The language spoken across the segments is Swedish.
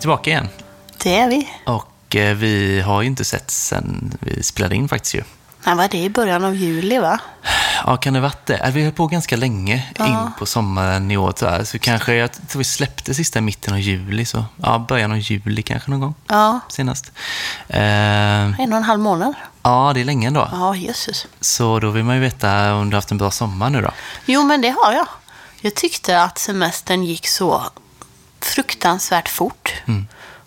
tillbaka igen. Det är vi. Och eh, vi har ju inte sett sen vi spelade in faktiskt ju. Nej, var det i början av juli, va? Ja, kan det varit det? Äh, Vi höll på ganska länge in på sommaren i år tyvärr. Så kanske, jag tror vi släppte sista i mitten av juli. Så ja, början av juli kanske någon gång Ja, senast. Eh, en och en halv månad. ja, det är länge ändå. Ja, jösses. Så då vill man ju veta om du har haft en bra sommar nu då. Jo, men det har jag. Jag tyckte att semestern gick så fruktansvärt fort. Mm.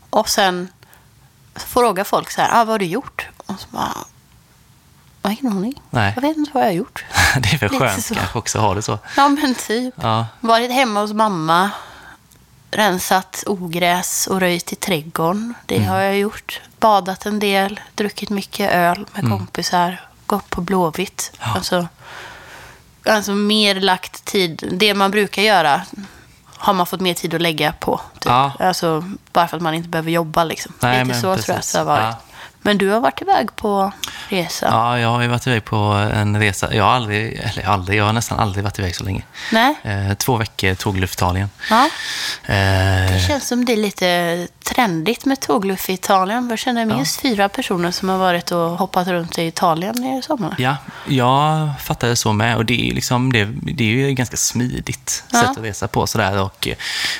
Och sen frågar folk så här, ah, vad har du gjort? Och så bara, jag har ingen aning. Nej. Jag vet inte vad jag har gjort. Det är väl Lite skönt så. kanske också att ha det så. Ja, men typ. Ja, Varit hemma hos mamma, rensat ogräs och röjt i trädgården. Det Mm. har jag gjort. Badat en del, druckit mycket öl med Mm. kompisar, gått på Blåvitt. Alltså, alltså mer lagt tid. Det man brukar göra har man fått mer tid att lägga på. Typ. Ja. Alltså, bara för att man inte behöver jobba. Liksom. Nej, Lite så tror jag precis. det har varit. Ja. Men du har varit iväg på resa? ja, jag har ju varit iväg på en resa. Jag har aldrig, eller aldrig, jag har nästan aldrig varit iväg så länge. Nej? Eh, två veckor tågluft Italien. Ja. Eh, Det känns som det är lite trendigt med tågluff i Italien. Jag känner minst fyra personer som har varit och hoppat runt i Italien i sommar. Ja, jag fattar det så med. Och det är, liksom, det, det är ju ganska smidigt Ja. sätt att resa på. Sådär. Och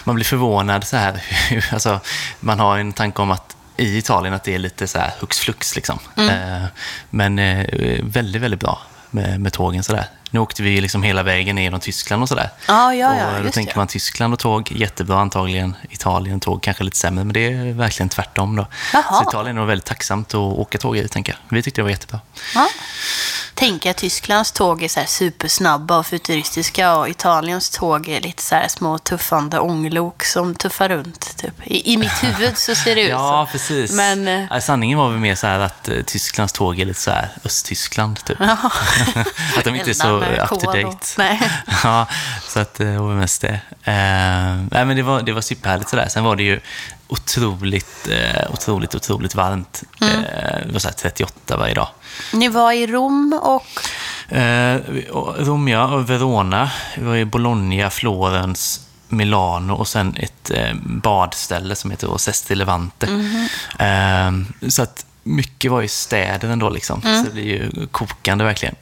man blir förvånad så här. alltså, man har en tanke om att i Italien att det är lite så här hux flux. Liksom. Eh, men eh, väldigt, väldigt bra med, med tågen. Sådär. Nu åkte vi liksom hela vägen ner genom Tyskland och sådär. Ja, ja, ja, och då tänker det. man Tyskland och tåg, jättebra antagligen. Italien tåg kanske lite sämre, men det är verkligen tvärtom. Då. Jaha. Så Italien är väldigt tacksamt att åka tåg i, tänker jag. Vi tyckte det var jättebra. Ja. Tänk att Tysklands tåg är så supersnabba och futuristiska och Italiens tåg är lite så här små tuffande ånglok som tuffar runt. Typ. I, I mitt huvud så ser det ut Ja, så. precis. Men, eh, Ja, Sanningen var väl mer så här att eh, Tysklands tåg är lite så här Östtyskland, typ. Ja. att de inte är så up to date. Nej. ja, så att det var mest det. Eh, nej, men det var, det var superhärligt sådär. Sen var det ju otroligt, eh, otroligt, otroligt varmt. Mm. Eh, det var så här 38 varje dag. Ni var i Rom och... Eh, Rom, ja, och Verona. Vi var i Bologna, Florens, Milano och sen ett eh, badställe som heter Sesti Levante. Eh, så att mycket var ju städer ändå, liksom. så det blir ju kokande verkligen.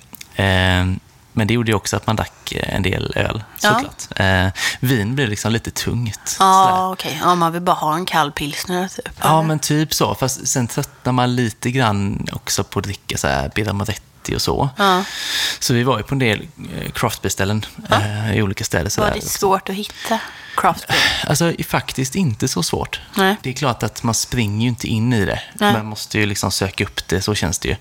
Men det gjorde ju också att man drack eh, en del öl, Ja. såklart. Eh, vin blir liksom lite tungt. Ja, okej. Ja, man vill bara ha en kall pilsner, typ. Ja, men typ så. Fast sen tröttnar man lite grann också på att dricka så här Birra Moretti och så. Ja. Så vi var ju på en del eh, craftbeer-ställen eh, i olika städer. Så Var det svårt att hitta craft beer? Alltså faktiskt inte så svårt. Nej. Det är klart att man springer ju inte in i det. Nej. Man måste ju liksom söka upp det, så känns det ju.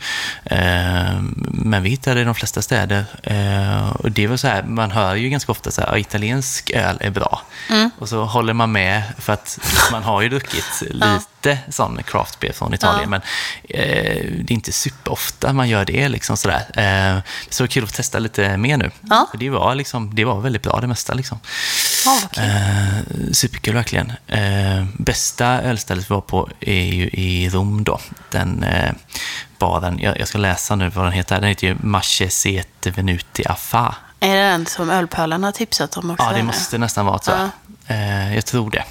Eh, men vi hittade i de flesta städer. Eh, och det var så här, man hör ju ganska ofta så här, "Ja, italiensk öl är bra. Mm. Och så håller man med, för att man har ju druckit lite sån craft beer från Italien. Ja. Men eh, det är inte superofta man gör det. Liksom sådär. Eh, så det var kul att testa lite mer nu. Ja. För Det, var liksom, det var väldigt bra det mesta. Liksom. Ja, kul. Eh, superkul verkligen. Eh, bästa ölstället vi var på är ju i Rom då. Den eh, baren, jag, jag ska läsa nu vad den heter. Den heter ju Macesete Venuti Affa. Är det den som Ölpölarna har tipsat om också? Ja, det eller? måste nästan vara så. Ja. Eh, jag tror det.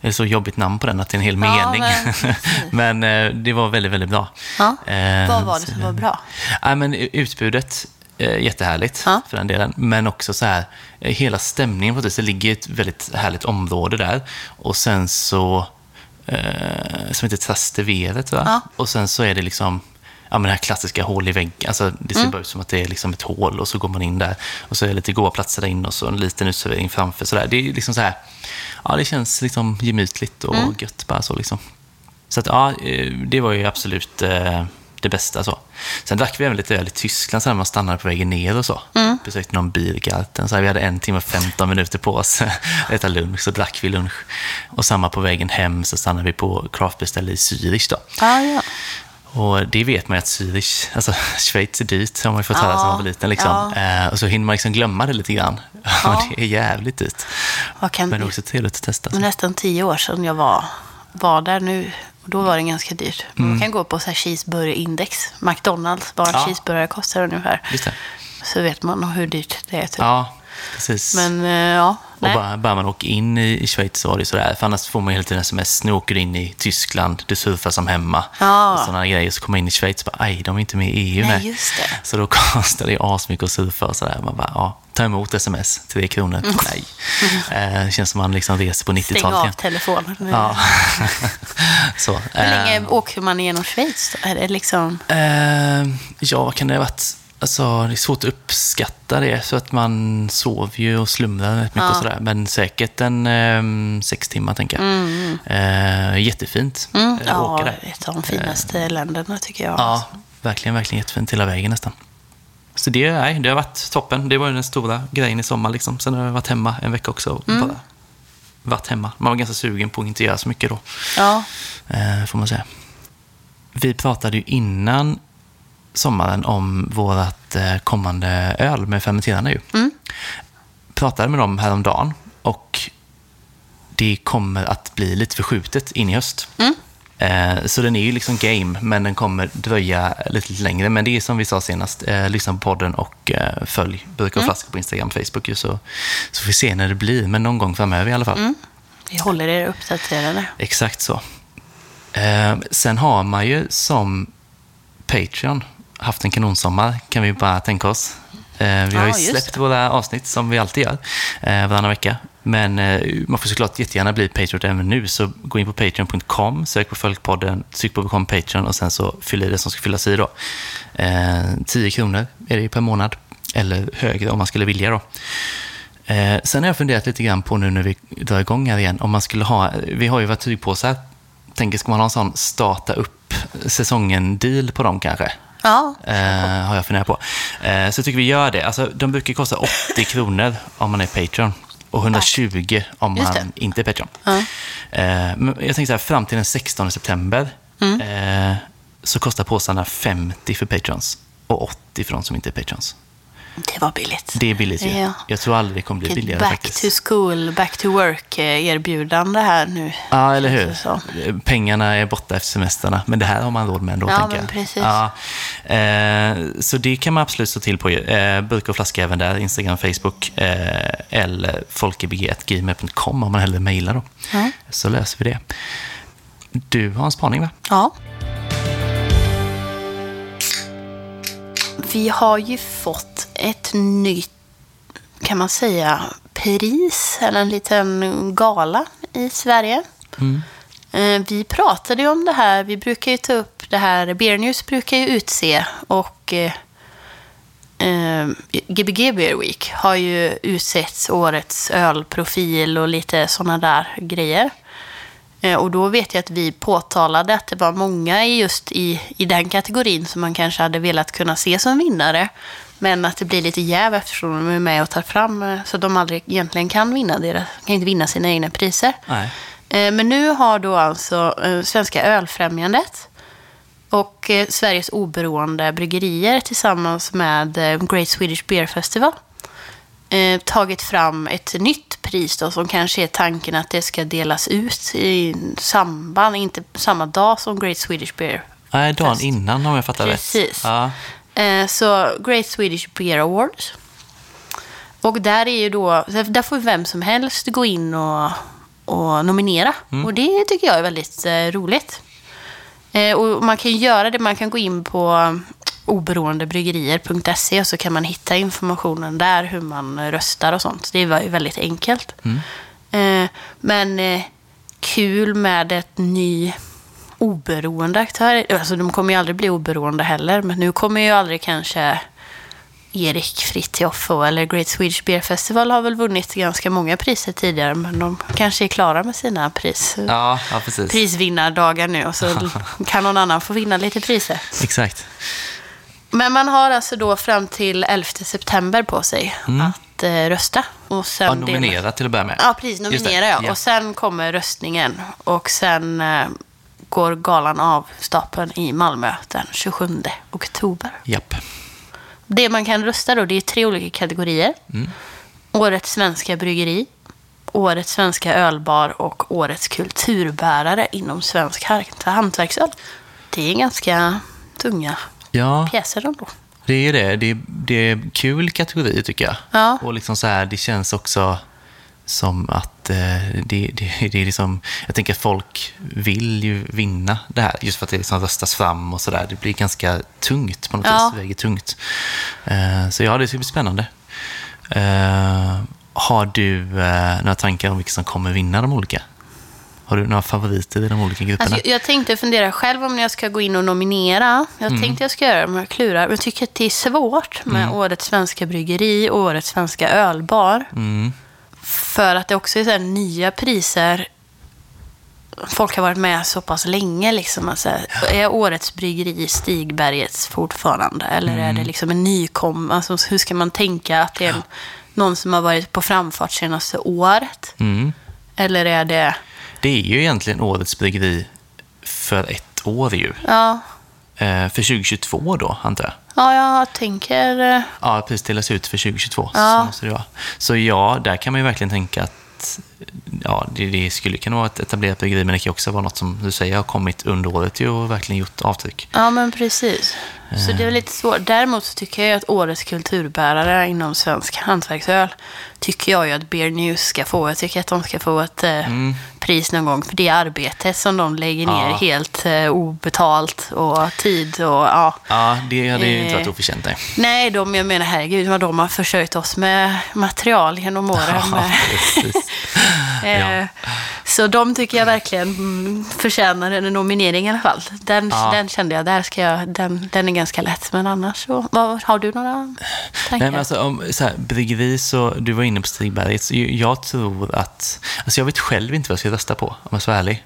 Det är så jobbigt namn på den att det är en hel Ja, mening. men Men, eh, det var väldigt, väldigt bra. Ja. Eh, Vad var det som var bra? Ja, men utbudet, eh, jättehärligt Ja. för den delen. Men också så här, eh, hela stämningen på det, det ligger ett väldigt härligt område där. Och sen så, eh, som heter Trastevere tror jag. Ja. Och sen så är det liksom, ja men det här klassiska hål i väggen. Alltså det Mm. ser bara ut som att det är liksom ett hål och så går man in där. Och så är det lite goda platser där inne och så en liten utservering framför. Så där. Det är liksom så här, ja det känns liksom gemytligt och Mm. gött bara så liksom. Så att, ja, eh, det var ju absolut eh, det bästa. Så. Sen drack vi även lite öl i Tyskland, så när man stannade på vägen ner och så. Mm. Besökte någon Biergarten, så här, vi hade en timme och 15 minuter på oss att äta lunch, så drack vi lunch. Och samma på vägen hem så stannade vi på craftbeställe i Zürich då. Ja, ja. Och det vet man ju att Zürich, alltså Schweiz är dyrt, har man ju fått höra Ja, sedan man var liten. Liksom. Eh, och så hinner man liksom glömma det lite grann. Ja. det är jävligt dyrt. Men det är också trevligt att testa. var nästan tio år sedan jag var, var där nu. Och då var det ganska dyrt. Man kan gå på så här cheeseburgerindex. McDonalds, vad en Mm. Ja. cheeseburgare kostar ungefär. Så vet man hur dyrt det är. Typ. Ja, precis. Men eh, ja, Och bara, bara man åker in i, i Schweiz så var det sådär. För annars får man hela tiden sms. Nu åker du in i Tyskland, du surfar som hemma. Ja. Och sådana grejer. Så kommer man in i Schweiz och bara, aj, de är inte med i EU. Nej, nej. just det. Så då kostar det asmycket att surfa och sådär. Man bara, ja, ta emot sms, tre kronor. Nej. Eh, det känns som man liksom reser på Mm. Stäng 90-talet av igen. telefonen. Ja. så. Hur länge eh, åker man igenom Schweiz då? Är det liksom... Eh, ja, vad kan det ha varit? Alltså, det är svårt att uppskatta det, så att man sover ju och slumrar rätt mycket Ja. och sådär. Men säkert en eh, sex timmar, tänker jag. Eh, jättefint Mm, eh, ja, åka där. ett av de finaste länderna tycker jag. Ja, verkligen, verkligen jättefint hela vägen nästan. Så det, nej, det har varit toppen. Det var den stora grejen i sommar. Liksom. Sen har jag varit hemma en vecka också. Och Mm. bara varit hemma. Man var ganska sugen på att inte göra så mycket då, Ja. får man säga. Vi pratade ju innan sommaren om vårt eh, kommande öl med fermenterande ju. Mm. Pratade med dem häromdagen och det kommer att bli lite förskjutet in i höst. Mm. Eh, Så den är ju liksom game, men den kommer dröja lite längre. Men det är som vi sa senast, eh, lyssna på podden och eh, följ Burkar och flaskor på Instagram och Facebook. ju, Så, så får vi se när det blir, men någon gång framöver i alla fall. Vi håller er uppdaterade. Exakt så. Eh, sen har man ju som Patreon haft en kanonsommar, kan vi bara tänka oss. Eh, vi har ju släppt det. våra avsnitt som vi alltid gör, eh, varannan vecka. Men eh, man får såklart jättegärna bli Patreon även nu, så gå in på patreon.com, sök på Följpodden, tryck på Become Patreon och sen så fyll i det som ska fyllas i då. Eh, 10 kronor är det per månad, eller högre om man skulle vilja då. Sen har jag funderat lite grann på nu när vi drar igång här igen, om man skulle ha, vi har ju varit tygpåsar, tänker ska man ha en sån starta upp säsongen-deal på dem kanske? Ja, Eh, har jag funderat på. Eh, så jag tycker vi gör det. Alltså, de brukar kosta 80 kronor om man är Patreon och 120 om man inte är Patreon. Ja. Eh, men jag tänker så här, fram till den 16 september Mm. eh, så kostar påsarna 50 för Patrons och 80 för de som inte är Patrons. Det var billigt. Det är billigt ju. Ja. Jag tror aldrig det kommer bli billigare back faktiskt. to school, back to work eh, här nu. Ja, eller hur? Som. Pengarna är borta efter semestrarna, men det här har man råd med ändå, Ja, tänker jag. precis. Ja, eh, så det kan man absolut stå till på. Eh, burk och flaska även där, Instagram, Facebook eller folkebg.gmail.com om man hellre mejlar då. Ja. Så löser vi det. Du har en spaning, va? Ja. Vi har ju fått ett nytt, kan man säga, pris eller en liten gala i Sverige. Eh, Vi pratade ju om det här, vi brukar ju ta upp det här, Beer News brukar ju utse och eh, eh, Gbg Beer Week har ju utsett årets ölprofil och lite sådana där grejer. Eh, Och då vet jag att vi påtalade att det var många just i, i den kategorin som man kanske hade velat kunna se som vinnare. Men att det blir lite jäv eftersom de är med och tar fram eh, så de aldrig egentligen kan vinna deras, kan inte vinna sina egna priser. Nej. Eh, Men nu har då alltså Svenska Ölfrämjandet och Sveriges oberoende bryggerier tillsammans med Great Swedish Beer Festival tagit fram ett nytt pris då, som kanske är tanken att det ska delas ut i samband, inte samma dag som Great Swedish Beer. Nej, dagen Fest. innan om jag fattar Precis. rätt. Ja. Eh, Så Great Swedish Beer Awards. Och där är ju då, där får vem som helst gå in och, och nominera. Och det tycker jag är väldigt eh, roligt. Eh, och man kan göra det, man kan gå in på oberoendebryggerier.se och så kan man hitta informationen där hur man röstar och sånt. Det var ju väldigt enkelt. Eh, men eh, kul med ett ny oberoende aktör. Alltså de kommer ju aldrig bli oberoende heller, men nu kommer ju aldrig kanske Erik Fritiof eller Great Swedish Beer Festival har väl vunnit ganska många priser tidigare, men de kanske är klara med sina pris, Ja, ja, prisvinnardagar nu och så kan någon annan få vinna lite priser. Exakt. Men man har alltså då fram till 11 september på sig att eh, rösta. Och sen Mm. Ja, nominera till att börja med. Ja, precis. Nominera ja. Och sen kommer röstningen. Och sen eh, går galan av stapeln i Malmö den 27 oktober. Japp. Det man kan rösta då, det är tre olika kategorier. Mm. Årets svenska bryggeri, Årets svenska ölbar och Årets kulturbärare inom svensk hant- hantverksöl. Det är ganska tunga Ja, pjäser ändå. det är det. Det är, det är kul kategori tycker jag. Ja. Och liksom så här, det känns också som att eh, det, det, det är liksom, jag tänker att folk vill ju vinna det här, just för att det liksom röstas fram och sådär. Det blir ganska tungt på något Ja. vis, det väger tungt. Eh, så ja, det ska bli spännande. Eh, har du eh, några tankar om vilka som kommer vinna de olika? Har du några favoriter i de olika grupperna? Alltså, jag tänkte fundera själv om jag ska gå in och nominera. Jag Mm. tänkte jag ska göra det, men jag klurar. Men jag tycker att det är svårt med Mm. Årets svenska bryggeri och Årets svenska ölbar. Mm. För att det också är så nya priser. Folk har varit med så pass länge. Liksom, alltså, Är årets bryggeri Stigbergets fortfarande? Eller är Mm. det liksom en nykom? Alltså, hur ska man tänka att det är en, någon som har varit på framfart senaste året? Mm. Eller är det... Det är ju egentligen årets bryggeri för ett år ju. Ja, Eh, för 2022 då, antar jag. ja jag tänker... eh, Ja, priset delas ut för 2022. Ja. Så, måste det vara. så ja, där kan man ju verkligen tänka att ja, det, det skulle kunna vara ett etablerat bryggeri, men det kan också vara något som du säger har kommit under året ju och verkligen gjort avtryck. Ja, men precis. Så det är väl lite svårt. Däremot så tycker jag att årets kulturbärare inom svensk hantverksöl tycker jag ju att Beer News ska få. Jag tycker att de ska få ett eh, pris någon gång för det arbetet som de lägger ner Ja. helt eh, obetalt och tid och ja. Ja, det hade ju inte Eh. varit oförtjänt. Nej. Nej, de, jag menar herregud vad de har försörjt oss med material genom åren. Ja. Eh, Ja. Så de tycker jag verkligen förtjänar en nominering i alla fall. Den, Ja. den kände jag, där ska jag, den, den är ganska lätt. Men annars så, vad, har du några tankar? Nej, men alltså, om, så här, bryggeri, så, du var inne på Stigberget. Jag tror att... Alltså jag vet själv inte vad jag ska rösta på, om jag ska vara ärlig.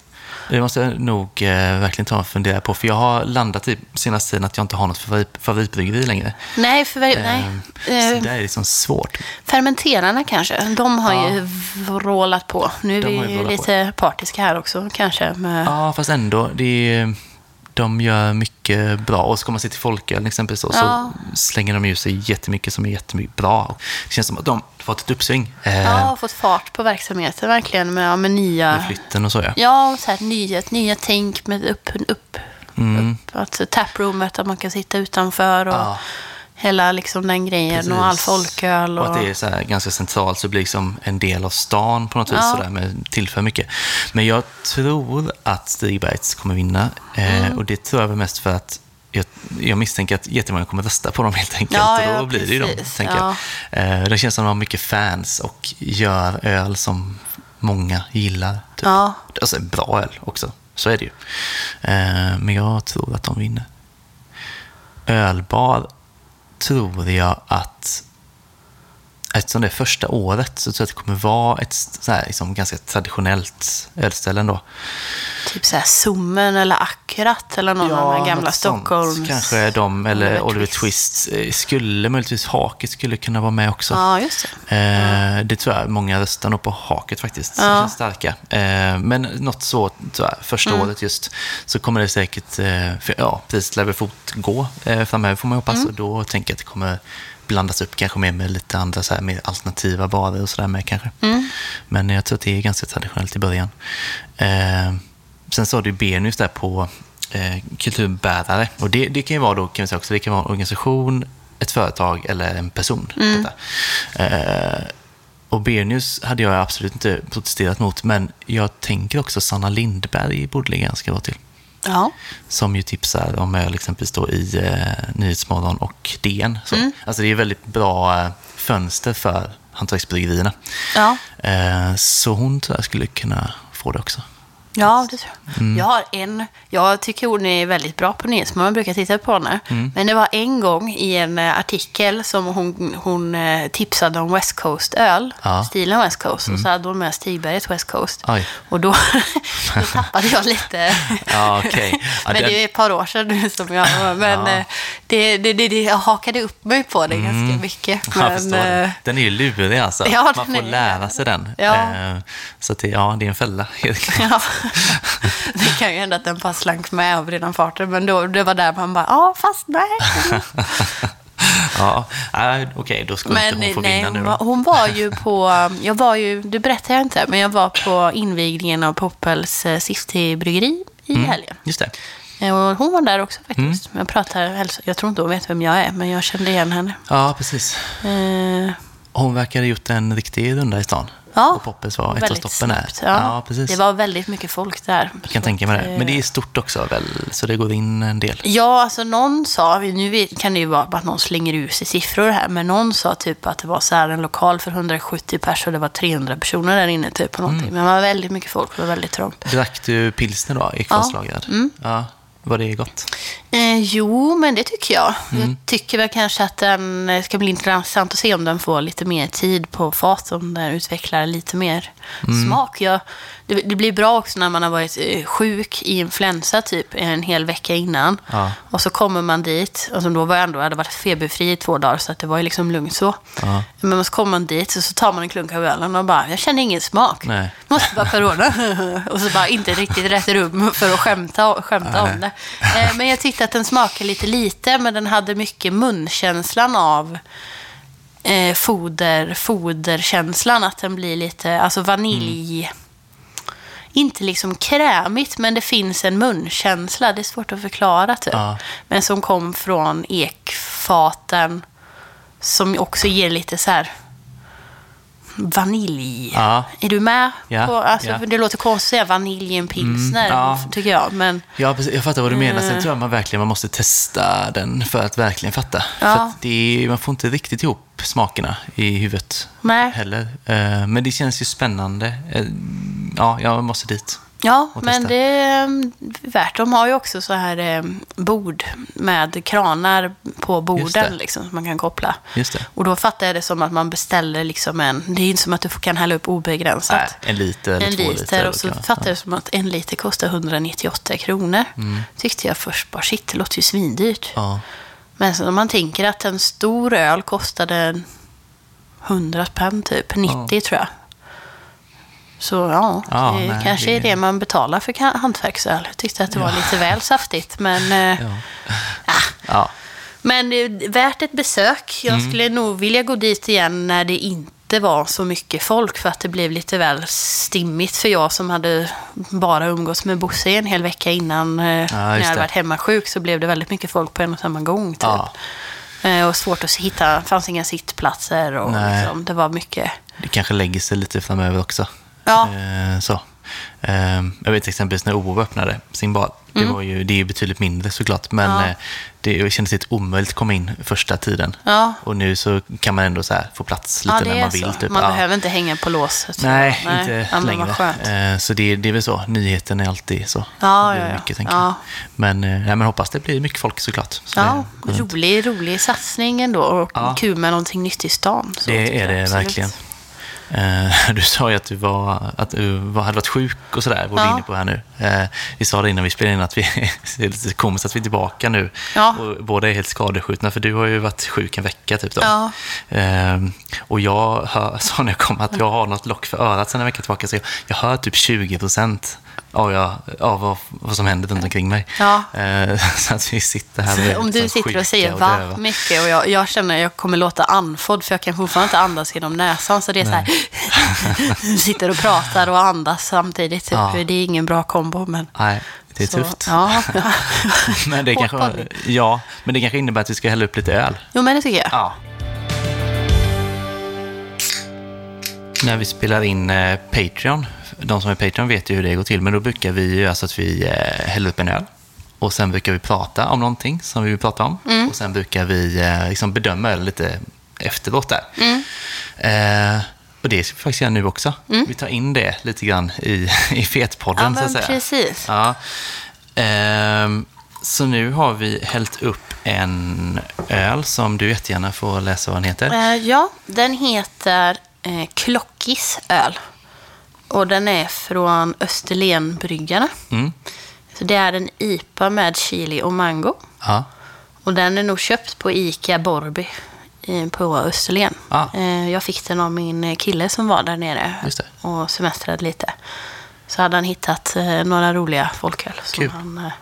Det måste jag nog eh, verkligen ta och fundera på. För jag har landat i senaste tiden att jag inte har något favorit, favoritbryggeri längre. nej, för, nej. Ehm, Så Eh, det är liksom svårt. fermenterarna kanske, de har Ja. ju vrålat på. Nu är vi ju lite partiska här också kanske. Med, Ja, fast ändå. Det är, de gör mycket bra. Och ska man se till folköl exempelvis så, Ja. så slänger de ju sig jättemycket som är jättemycket bra. Det känns som att de har fått ett uppsving eh, ja, har fått fart på verksamheten verkligen med, med nya... med flytten och så. Ja. Ja, och så här, nya, nya tänk med upp, upp, Mm. upp. Alltså taproomet, att man kan sitta utanför och Ja. Hela liksom den grejen och all Precis. folköl. Och, Och att det är så ganska centralt, så det blir liksom en del av stan på något vis, Ja. sådär, med tillför mycket. Men jag tror att Stigbergs kommer vinna. Eh, Mm. Och det tror jag väl mest för att jag, jag misstänker att jättemånga kommer rösta på dem helt enkelt. Ja, och då ja, blir det ju dem, precis. tänker Ja. jag. Eh, Det känns som att de har mycket fans och gör öl som många gillar. Typ. Ja. Alltså bra öl också, så är det ju. Eh, Men jag tror att de vinner. Ölbar tror jag att eftersom det är första året så tror jag att det kommer vara ett så här, liksom, ganska traditionellt ölställe ändå. Typ så här Zoomen eller Akkurat eller någon av de gamla. Stockholms... Kanske de, eller Oliver Oliver Twist. Twist. Eh, Skulle möjligtvis Haket skulle kunna vara med också. Ja, just det. Eh, det tror jag många röstar nog på Haket faktiskt. Ja. Ja. Känns starka. Eh, men något så, tror jag, första Mm. året just, så kommer det säkert, eh, för, ja, priset lär väl fortgå eh, framöver får man hoppas. Mm. Och då tänker jag att det kommer blandas upp kanske mer med lite andra så här, mer alternativa varor och sådär med kanske. Mm. Men jag tror att det är ganska traditionellt i början. Eh, sen sa du Benus där på eh, kulturbärare. Och det, det kan ju vara då, kan vi säga också, det kan vara en organisation, ett företag eller en person. Detta. Eh, och Bernius hade jag absolut inte protesterat mot, men jag tänker också Sanna Lindberg borde ligga ganska bra till. Ja. Som ju tipsar om öl exempelvis då i eh, Nyhetsmorgon och DN. Så. Alltså det är väldigt bra eh, fönster för hantverksbryggerierna. Ja. Eh, så hon tror jag skulle kunna få det också. Ja, det tror jag. Mm. Jag har en, jag tycker hon är väldigt bra på Nyhetsmorgon, brukar titta på henne. Mm. Men det var en gång i en eh, artikel som hon, hon eh, tipsade om West Coast-öl, Ja. Mm. stilen West Coast. Och så hade hon med Stigberget West Coast. Oj. Och då, då tappade jag lite. Ja, okej. Ja, men det är ett par år sedan nu som jag... Men Ja. eh, det, det, det, det, jag hakade upp mig på det ganska mycket. Mm. Men, eh, Den är ju lurig alltså. Man får är- lära sig den. Så det, ja, det är en fälla. helt klart. Det kan ju hända att den bara slank med av redan farten, men då, det var där man bara, ja, fast nej. ja, nej, okej, då ska Men inte hon få nej, vinna nu då. hon var ju på, jag var ju, det berättar jag inte, men jag var på invigningen av Poppels eh, City-bryggeri i Mm. helgen. Just det. Eh, Och hon var där också faktiskt. Mm. Jag pratar, jag tror inte hon vet vem jag är, men jag kände igen henne. Ja, precis. Eh, Hon verkar ha gjort en riktig runda i stan. Ja, och Poppes var ett av stoppen där. snabbt. Ja. precis. Det var väldigt mycket folk där. Jag kan tänka mig det. Men det är stort också väl, så det går in en del. Ja, alltså någon sa, nu kan det ju vara att någon slänger ur sig siffror här, men någon sa typ att det var så här en lokal för 170 personer och det var 300 personer där inne typ. Mm. någonting. Men det var väldigt mycket folk, det var väldigt trångt. Drack du pilsner då, Ekfalslagrad? Ja. Var det gott? Eh, jo, men det tycker jag. Mm. Jag tycker väl kanske att den det ska bli intressant att se om den får lite mer tid på fat, om den utvecklar lite mer Mm. smak. Jag, det, det blir bra också när man har varit eh, sjuk i influensa typ en hel vecka innan. Ja. Och så kommer man dit, och som då var jag ändå, jag hade varit feberfri i två dagar, så att det var ju liksom lugnt så. Ja. Men så kommer man dit och så tar man en klunk av ölen och bara, jag känner ingen smak. Nej. Måste bara corona. och så bara inte riktigt rätt rum för att skämta, skämta om det. Eh, Men jag tyckte att den smakade lite lite, men den hade mycket munkänslan av eh, foder, foderkänslan. Att den blir lite, alltså vanilj. Inte liksom krämigt, men det finns en munkänsla. Det är svårt att förklara typ. Ja. Men som kom från ekfaten. Som också ger lite så här vanilj. Ja. Är du med? Ja, På, alltså, ja. Det låter konstigt att säga vanilj i en pilsner, Mm, ja. tycker jag. Men Ja, jag fattar vad du menar. Eh. Sen tror jag man verkligen man måste testa den för att verkligen fatta. För det man får inte riktigt ihop smakerna i huvudet nej. heller. Eh, Men det känns ju spännande. Eh, Ja, jag måste dit. Ja, men det är mm, värt. De har ju också så här eh, bord med kranar på borden liksom, som man kan koppla. Och då fattar jag det som att man beställer liksom en... Det är inte som att du kan hälla upp obegränsat. Nej, en liter eller en två liter, liter. och så kan- fattar jag det som att en liter kostar 198 kronor. Mm. Tyckte jag först bara, shit, det låter ju svindyrt. Ja. Men så om man tänker att en stor öl kostade 100 spänn typ, 90 tror jag. Så ja, Ja, det nej, kanske det- är det man betalar för hantverksöl. Jag tyckte att det var lite väl saftigt, men, eh, Ja. ja. men det är värt ett besök. Jag Mm. skulle nog vilja gå dit igen när det inte var så mycket folk, för att det blev lite väl stimmigt för jag som hade bara umgåtts med Bosse en hel vecka innan. eh, när jag hade varit hemma sjuk så blev det väldigt mycket folk på en och samma gång. Typ. Ja. Eh, Och svårt att hitta, det fanns inga sittplatser och liksom, det var mycket. Det kanske lägger sig lite framöver också. Ja. Eh, så. Eh, jag vet exempelvis när OO öppnade sin bad. Det, var ju, det är ju betydligt mindre såklart, men Mm. Ja. eh, det kändes lite omöjligt att komma in första tiden. Ja. Och nu så kan man ändå få plats lite ja, när är man vill. Typ. Man behöver inte hänga på låset. Nej, Nej. inte längre. Så det, det är väl så. Nyheten är alltid så. Ja, Det. Mycket, Ja. Men, eh, men hoppas det blir mycket folk såklart. Så Ja, rolig, rolig satsning ändå och kul med någonting nytt i stan. Det är det absolut. verkligen. Eh, Du sa ju att du, var, att du var, hade varit sjuk och sådär, var du Ja. inne på här nu. Eh, Vi sa det innan vi spelade in att vi, det är lite komiskt att vi är tillbaka nu. Ja. Och båda är helt skadeskjutna, för du har ju varit sjuk en vecka typ då. Ja. Eh, Och jag hör, sa när jag kom att jag har något lock för örat sen en vecka tillbaka, så jag, jag hör typ 20 procent av, jag, av vad, vad som händer runt omkring mig. Ja. Eh, Så att vi sitter här med Om du sitter och säger och va döva. mycket och jag, jag känner att jag kommer låta andfådd för jag kan fortfarande inte andas genom näsan. Så det är så här, sitter och pratar och andas samtidigt. Typ. Ja. Det är ingen bra kombo. Men, Nej, det är så, tufft. Ja. Men det, kanske, ja, men det kanske innebär att vi ska hälla upp lite öl. Jo, men det tycker jag. Ja. När vi spelar in eh, Patreon, de som är Patreon vet ju hur det går till, men då brukar vi göra så att vi eh, häller upp en öl. Och sen brukar vi prata om någonting som vi vill prata om. Mm. Och sen brukar vi eh, liksom bedöma öl lite efteråt där. Mm. Eh, och det ska vi faktiskt göra nu också. Vi tar in det lite grann i, i Fetpodden, Ja, så att men säga. precis. Ja. Ehm, så nu har vi hällt upp en öl som du jättegärna får läsa vad den heter. Eh, ja, den heter eh, Klockis öl. Och den är från Österlenbryggarna. Mm. Så det är en IPA med chili och mango. Ja. Och den är nog köpt på ICA Borby på Österlen. Ah. Eh, Jag fick den av min kille som var där nere och semestrade lite. Så hade han hittat eh, några roliga folköl. som Kul. Han, eh,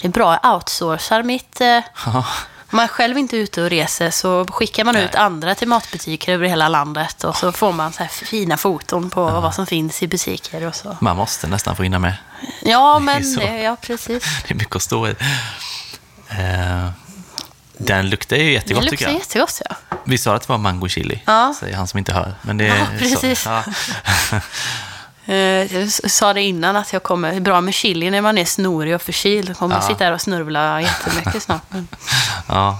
det är bra, jag outsourcar mitt... Ja. Om man själv inte är ute och reser så skickar man ut andra till matbutiker över hela landet och så får man så här fina foton på vad som finns i butiker och så. Man måste nästan få hinna med. Ja, men det, ja, precis. Det är mycket att stå i. Eh, den luktar ju jättegott Det tycker luktar jag. jättegott, ja. Vi sa att det var mango chili, Ja. säger han som inte hör. Men det är Ja, precis. Så, ja. Eh, Jag sa det innan att jag kommer, bra med chili när man är snorig och förkyld. Jag kommer Ja. sitta här och snurvla jättemycket snart. Men, ja.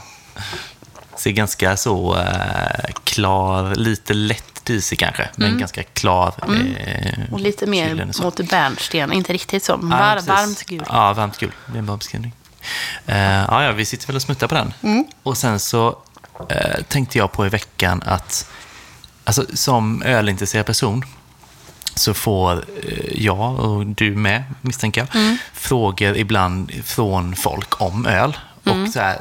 Ser ganska så eh, klar, lite lätt disig kanske, men ganska klar. Eh, Mm. och lite mer mot bärnsten, inte riktigt så. Ja, Var, varmt gul. Ja, varmt gul. Det är en bra beskrivning. Eh, ja, ja, vi sitter väl och smuttar på den. Mm. Och sen så eh, tänkte jag på i veckan att alltså, som ölintresserad person så får eh, jag och du med, misstänker jag, Mm. frågor ibland från folk om öl. Mm. Och så här,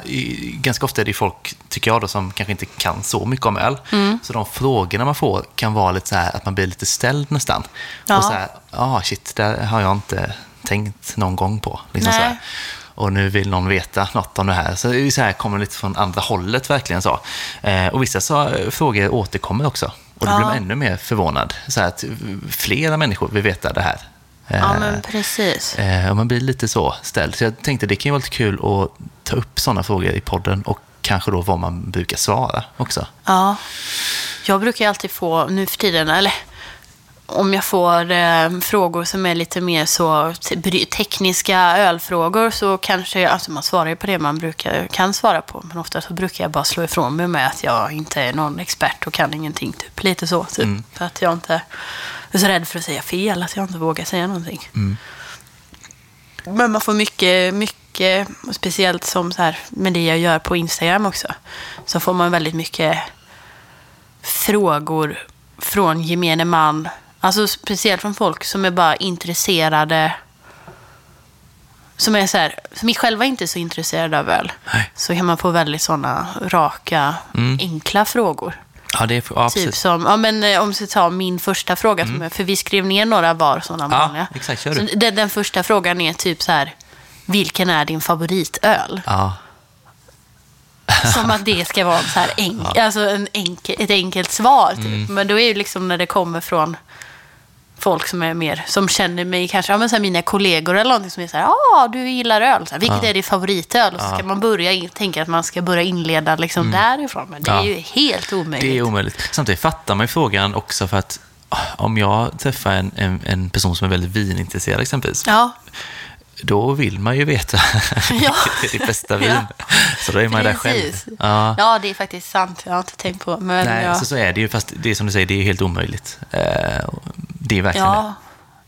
ganska ofta är det folk, tycker jag, då, som kanske inte kan så mycket om öl. Mm. Så de frågorna man får kan vara lite så här att man blir lite ställd nästan. Ja. Och så här, ah shit, det har jag inte tänkt någon gång på. Liksom så här. Och nu vill någon veta något om det här. Så det så här, kommer lite från andra hållet verkligen så. Eh, och vissa så, eh, frågor återkommer också. Och då Ja. blir man ännu mer förvånad. Så att eh, flera människor vill veta det här. Eh, Ja, men precis. eh, och man blir lite så ställd. Så jag tänkte det kan ju vara lite kul att ta upp sådana frågor i podden och kanske då vad man brukar svara också. Ja. Jag brukar alltid få, nu för tiden, eller om jag får eh, frågor som är lite mer så tekniska ölfrågor så kanske, jag- alltså man svarar ju på det man brukar, kan svara på. Men ofta så brukar jag bara slå ifrån mig med att jag inte är någon expert och kan ingenting. Typ. Lite så. Typ. Mm. För att jag inte är så rädd för att säga fel, att jag inte vågar säga någonting. Mm. Men man får mycket, mycket, och speciellt som så här, med det jag gör på Instagram också, så får man väldigt mycket frågor från gemene man. Alltså speciellt från folk som är bara intresserade, som är så här, som är själva inte är så intresserade av öl. Nej. Så kan man få väldigt sådana raka, Mm. enkla frågor. Ja, det är, ja, Typ precis. Mm. som, ja men eh, om vi ska ta min första fråga, som är, för vi skrev ner några var sådana Ja, vanliga. exakt. Så den, den första frågan är typ så här, vilken är din favoritöl? Ja, Som att det ska vara så här enk, alltså en enkel, ett enkelt svar. Typ. Mm. Men då är det liksom när det kommer från folk som är mer, som känner mig kanske, ja men så här mina kollegor eller någonting som är så här, ja ah, du gillar öl, så här, vilket Ja. är din favoritöl? Och så Ja. Mm. ska man börja tänka att man ska börja inleda liksom därifrån. Men det är Ja. ju helt omöjligt. det är omöjligt. Samtidigt fattar man ju frågan också för att ah, om jag träffar en, en, en person som är väldigt vinintresserad exempelvis, Ja, då vill man ju veta Ja. vilket är ditt bästa vin. Ja. Så då är man ju där själv. precis. Ja. Ja, det är faktiskt sant. Jag har inte tänkt på. Men Nej, jag, så, så är det ju, fast det är som du säger, det är helt omöjligt. Eh, det är verkligen det. ja,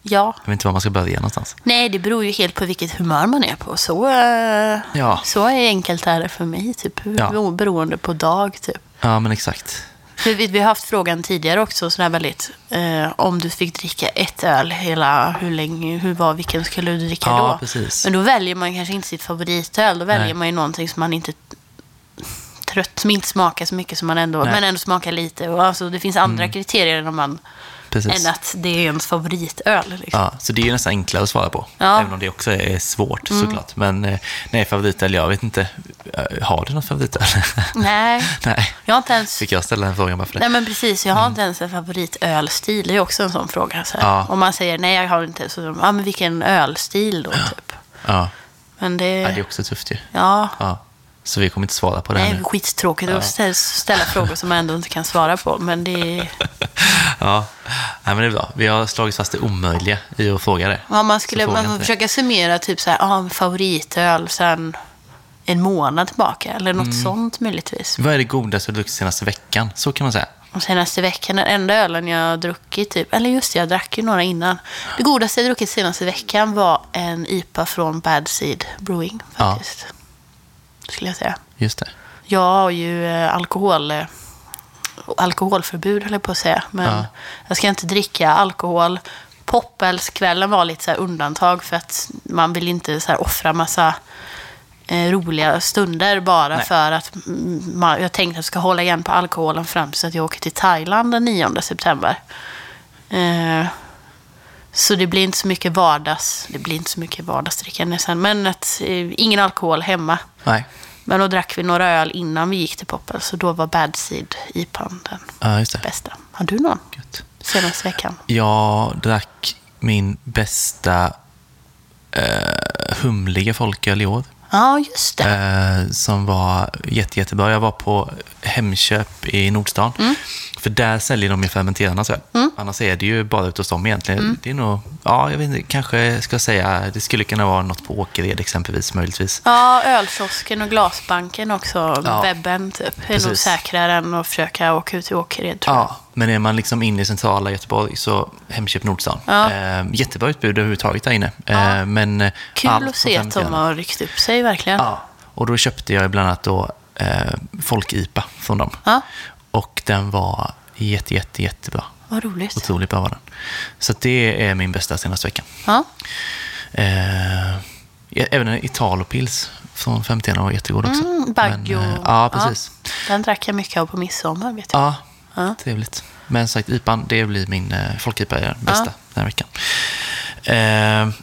ja. Jag vet inte var man ska börja någonstans. Nej, det beror ju helt på vilket humör man är på. Så, eh, Ja. så är enkelt är det för mig, typ. Ja. Beroende på dag, typ. Ja, men exakt. Vi, vi har haft frågan tidigare också, sådär väldigt, eh, om du fick dricka ett öl hela, hur länge, hur var, vilken skulle du dricka Ja, då? precis. Men då väljer man kanske inte sitt favoritöl, då väljer Nej. man ju någonting som man inte trött, som inte smakar så mycket som man ändå, Nej. Mm. men ändå smakar lite. Och alltså, det finns andra kriterier än, om man, Precis. än att det är ens favoritöl. Liksom. Ja, så det är ju nästan enklare att svara på. Ja. Mm. Även om det också är svårt såklart. Men eh, nej, favoritöl, jag vet inte. Eh, Har du något favoritöl? Nej, nej. jag har inte ens... Fick jag ställa den frågan bara för det? Nej men precis, jag har inte ens en favoritölstil. Det är också en sån fråga. Så. Ja. Om man säger nej, jag har inte. Så, ja, men vilken ölstil då, typ. Ja. Men det... ja, det är också tufft ju. Ja, Ja. Så vi kommer inte svara på det här är nu. skittråkigt att ställa, frågor som man ändå inte kan svara på. Men det är... Ja, nej, men det är bra. Vi har slagit fast det omöjliga i att fråga det. Ja, man skulle man får försöka summera typ så här, ja, favoritöl sen en månad tillbaka. Eller något Mm. sånt möjligtvis. Vad är det godaste du druckit senaste veckan? Så kan man säga. Och senaste veckan, den enda ölen jag har druckit, typ, eller just det, jag drack ju några innan. Det godaste jag druckit senaste veckan var en IPA från Bad Seed Brewing, Ja. Skulle jag säga. Just det. Jag har ju eh, alkohol, eh, alkoholförbud, höll jag på att säga. Men Ja. jag ska inte dricka alkohol. Poppelskvällen var lite så undantag för att man vill inte så här offra massa eh, roliga stunder bara Nej. för att man, jag tänkte att jag ska hålla igen på alkoholen fram tills att jag åker till Thailand den 9 september. Eh, så det blir inte så mycket vardags, det blir inte så mycket vardagsdrickande sen. Men att, eh, ingen alkohol hemma. Nej. Men då drack vi några öl innan vi gick till Poppel, så då var Bad Seed IPAn den Ja, just det. bästa. Har du någon Gött. senaste veckan? Jag drack min bästa eh, humliga folköl i år. Ja, just det. Eh, som var jätte, jättebra. Jag var på Hemköp i Nordstan. Mm. För där säljer de ju fermenterarnas öl. Annars är det ju bara ute hos dem egentligen. Mm. Det är nog, ja, jag vet inte, kanske ska jag säga, det skulle kunna vara något på Åkered exempelvis, möjligtvis. Ja, ölkiosken och glasbanken också. Ja. Webben typ. är nog Precis. säkrare än att försöka åka ut till Åkered tror jag. Ja, men är man liksom inne i centrala Göteborg så Hemköp Nordstan. Ja. Eh, jättebra utbud överhuvudtaget där inne. Eh, men eh, Kul allt att se att de fermenterarna. har ryckt upp sig verkligen. Ja, och då köpte jag bland annat då eh, Folk-IPA från dem. Ja. Och den var jätte, jätte, jättebra. Vad roligt. Otroligt bra var den. Så det är min bästa senaste veckan. Ja. Eh, även en Italopils från 50 var jättegod också. Mm, Baggio. Men, eh, ja, precis. Den drack jag mycket av på midsommar vet jag. Ja, Ja. trevligt. Men som sagt, IPAn, det blir min eh, folk-IPA bästa den här veckan. Eh,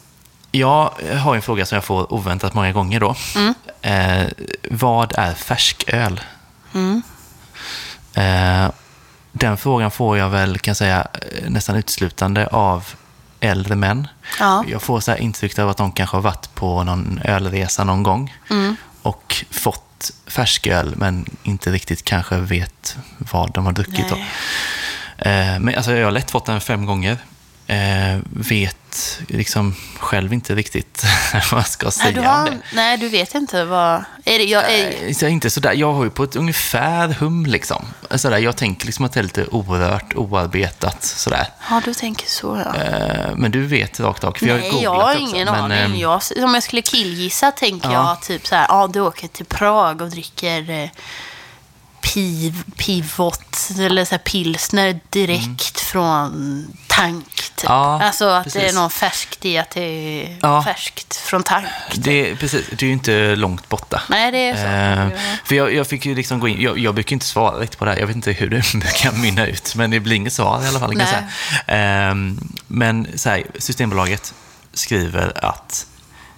jag har en fråga som jag får oväntat många gånger då. Mm. Eh, vad är färsköl? Mm. Eh, den frågan får jag väl, kan jag säga, nästan uteslutande av äldre män. Ja. Jag får så här intryck av att de kanske har varit på någon ölresa någon gång Mm. och fått färsköl men inte riktigt kanske vet vad de har druckit. Eh, men alltså, jag har lätt fått den fem gånger. Eh, vet liksom själv inte riktigt vad jag ska Nej, säga om har, det. nej, du vet inte vad... Är det, jag, är, jag, inte sådär, jag har ju på ett ungefär hum liksom. Sådär, jag tänker liksom att det är lite orört, oarbetat sådär. ja, du tänker så ja. Eh, men du vet rakt av, för jag har Nej, jag har också. ingen men, aning. eh, Jag, om jag skulle killgissa tänker Ja. jag typ så här, ja du åker till Prag och dricker eh, piv, pivot eller så pilsner direkt från tank. Typ. Mm. Ja, alltså att det är precis. något färskt i att det är Ja. färskt från tank. Det, är- precis, det är ju inte långt borta. Nej, det är så. Eh, Ja. för jag, jag fick ju liksom gå in, jag, jag brukar inte svara riktigt på det här. Jag vet inte hur det brukar mynna ut, men det blir inget svar i alla fall. Kan jag Nej. säga. Eh, men så här, Systembolaget skriver att,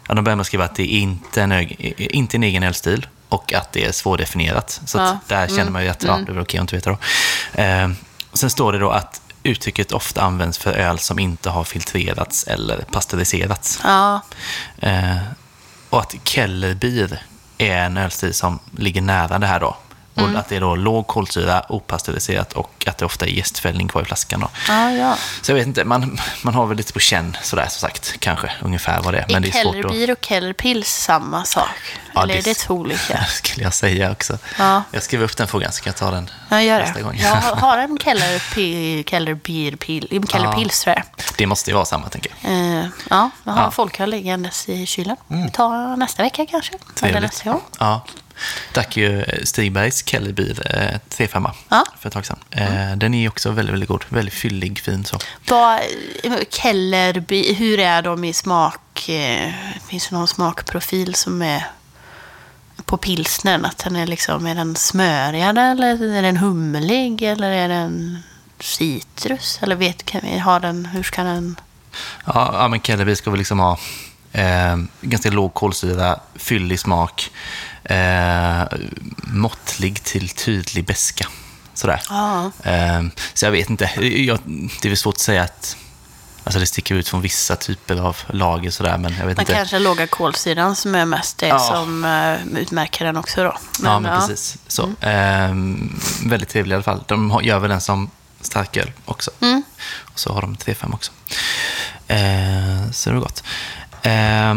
ja, de börjar med att skriva att det är inte ög- inte en egen ölstil och att det är svårdefinierat. Så Ja. där känner man ju att ja, det är väl okej att inte veta då. Eh, sen står det då att uttrycket ofta används för öl som inte har filtrerats eller pasteuriserats. Ja, Eh, och att Kellerbier är en ölstil som ligger nära det här då. Och att det är då låg kolsyra, opastöriserat och att det ofta är jästfällning kvar i flaskan. Då. ja, ja. Så jag vet inte, man, man har väl lite på känn sådär som sagt, kanske ungefär vad det är. Men det är. Kellerbier och Kellerpils samma sak? Ja, eller det- är det två olika? skulle jag säga också. Ja. Jag skriver upp den frågan så kan jag ta den Ja, gör nästa det. gång. Jag har en Kellerbier, pil, Kellerpils tror jag. Det måste ju vara samma, tänker jag. Eh, ja, jag har Ja. folköl liggandes i kylen. Ta nästa vecka kanske. Eller Trevligt. nästa gång. Ja. Drack ju Stigbergs Kellerbier eh, 3-5 Ja. för ett tag sedan. Eh, Den är också väldigt, väldigt god. Väldigt fyllig, fin så. Vad, Kellerby, hur är de i smak? Eh, finns det någon smakprofil som är på pilsnern? Att den är liksom, är den smörigare eller är den humlig eller är den citrus? Eller vet, kan vi, har den, hur ska den... Ja, ja men Kellerby ska väl liksom ha eh, ganska låg kolsyra, fyllig smak, eh, måttlig till tydlig beska. Sådär. Ja. Eh, så jag vet inte. Jag, det är väl svårt att säga att alltså det sticker ut från vissa typer av lager sådär, men jag vet Men inte. kanske låga kolsyran som är mest det Ja. som eh, utmärker den också då. ja, men precis. Så, eh, väldigt trevlig i alla fall. De gör väl den som starköl också. Mm. Och så har de 3-5 också. Eh, så det var gott. Eh,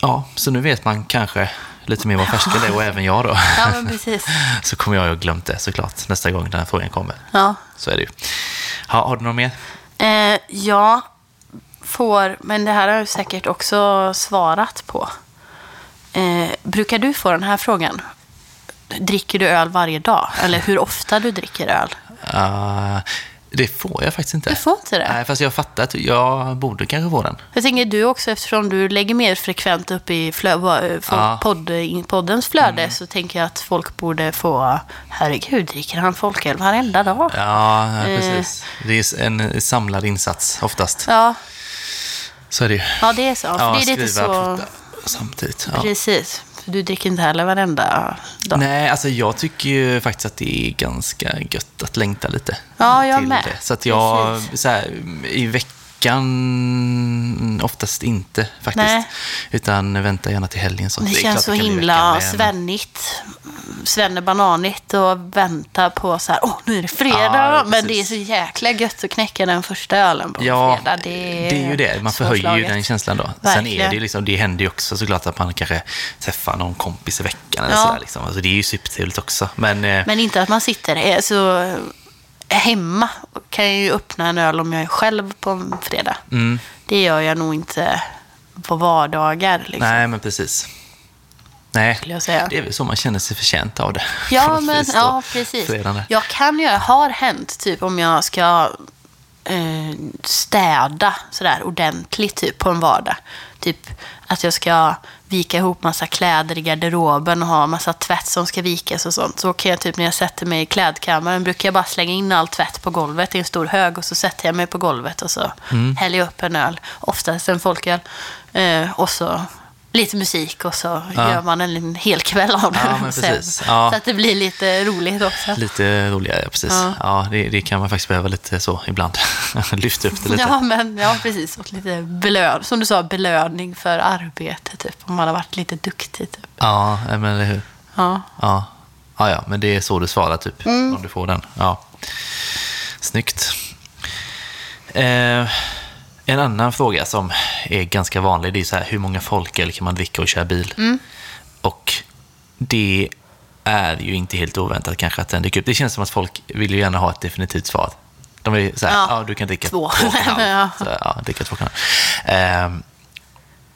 ja, så nu vet man kanske lite mer vad färsköl är och även jag då. Ja, men precis. så kommer jag ju ha glömt det såklart nästa gång den här frågan kommer. Ja. Så är det ju. Ha, har du något mer? Eh, jag får, men det här har jag säkert också svarat på. Eh, brukar du få den här frågan? Dricker du öl varje dag? Eller hur ofta du dricker öl? Uh, det får jag faktiskt inte. Du får inte det? Nej, fast jag har fattat. Jag borde kanske få den. Jag tänker du också, eftersom du lägger mer frekvent upp i flö, eh, Ja. podd, poddens flöde, så tänker jag att folk borde få, herregud, dricker han folköl varenda dag? Ja, Eh. precis. Det är en samlad insats oftast. Ja, Så är det ju. ja det är så. Ja, det är lite så... samtidigt. Ja. Precis. Du dricker inte heller varenda dag. Nej, alltså jag tycker ju faktiskt att det är ganska gött att längta lite. Ja, jag till med. Det. Så att jag, Precis. så här, i veckan oftast inte faktiskt. Nej. Utan väntar gärna till helgen. Så Det, är känns så det himla veckan svennigt svenne bananigt och väntar på så här, åh, nu är det fredag. Ja, men det är så jäkla gött att knäcka den första ölen på Ja, fredag. Det är, det är ju det. Man förhöjer ju den känslan då. Sen är Verkligen. det ju liksom, det händer ju också såklart att man kanske träffar någon kompis i veckan eller Ja. sådär liksom. Alltså det är ju supertrevligt också. Men, eh, Men inte att man sitter eh, så hemma. Kan jag ju öppna en öl om jag är själv på en fredag. mm, Det gör jag nog inte på vardagar. Liksom, nej men precis. Nej, skulle jag säga. det är väl så man känner sig förtjänt av det. Ja, men ja, precis. Fredagen där. Jag kan göra, har hänt typ om jag ska eh, städa sådär ordentligt typ på en vardag. Typ att jag ska vika ihop massa kläder i garderoben och ha massa tvätt som ska vikas och sånt. Så kan jag typ när jag sätter mig i klädkammaren brukar jag bara slänga in all tvätt på golvet i en stor hög och så sätter jag mig på golvet och så Mm. häller jag upp en öl, oftast en folköl, eh, och så lite musik och så Ja. gör man en hel kväll av det. Ja, sen. Ja. Så att det blir lite roligt också. Lite roligare, ja, precis. Ja. Det, det kan man faktiskt behöva lite så ibland. Lyfta upp det lite. Ja, men, ja, precis. Och lite belön, som du sa, belöning för arbete, typ. Om man har varit lite duktig, typ. Ja, men eller hur. Ja. Ja. Ja, ja, men det är så du svarar typ, Mm. om du får den. Ja. Snyggt. Eh, en annan fråga som är ganska vanlig, det är så här, hur många folköl kan man dricka och köra bil? Mm. Och det är ju inte helt oväntat kanske att den dyker upp. Det känns som att folk vill ju gärna ha ett definitivt svar. De vill så här, ja. Ja. du kan dricka Två. två och en halv. Ja. Så, ja, dricka två och en halv. Ehm,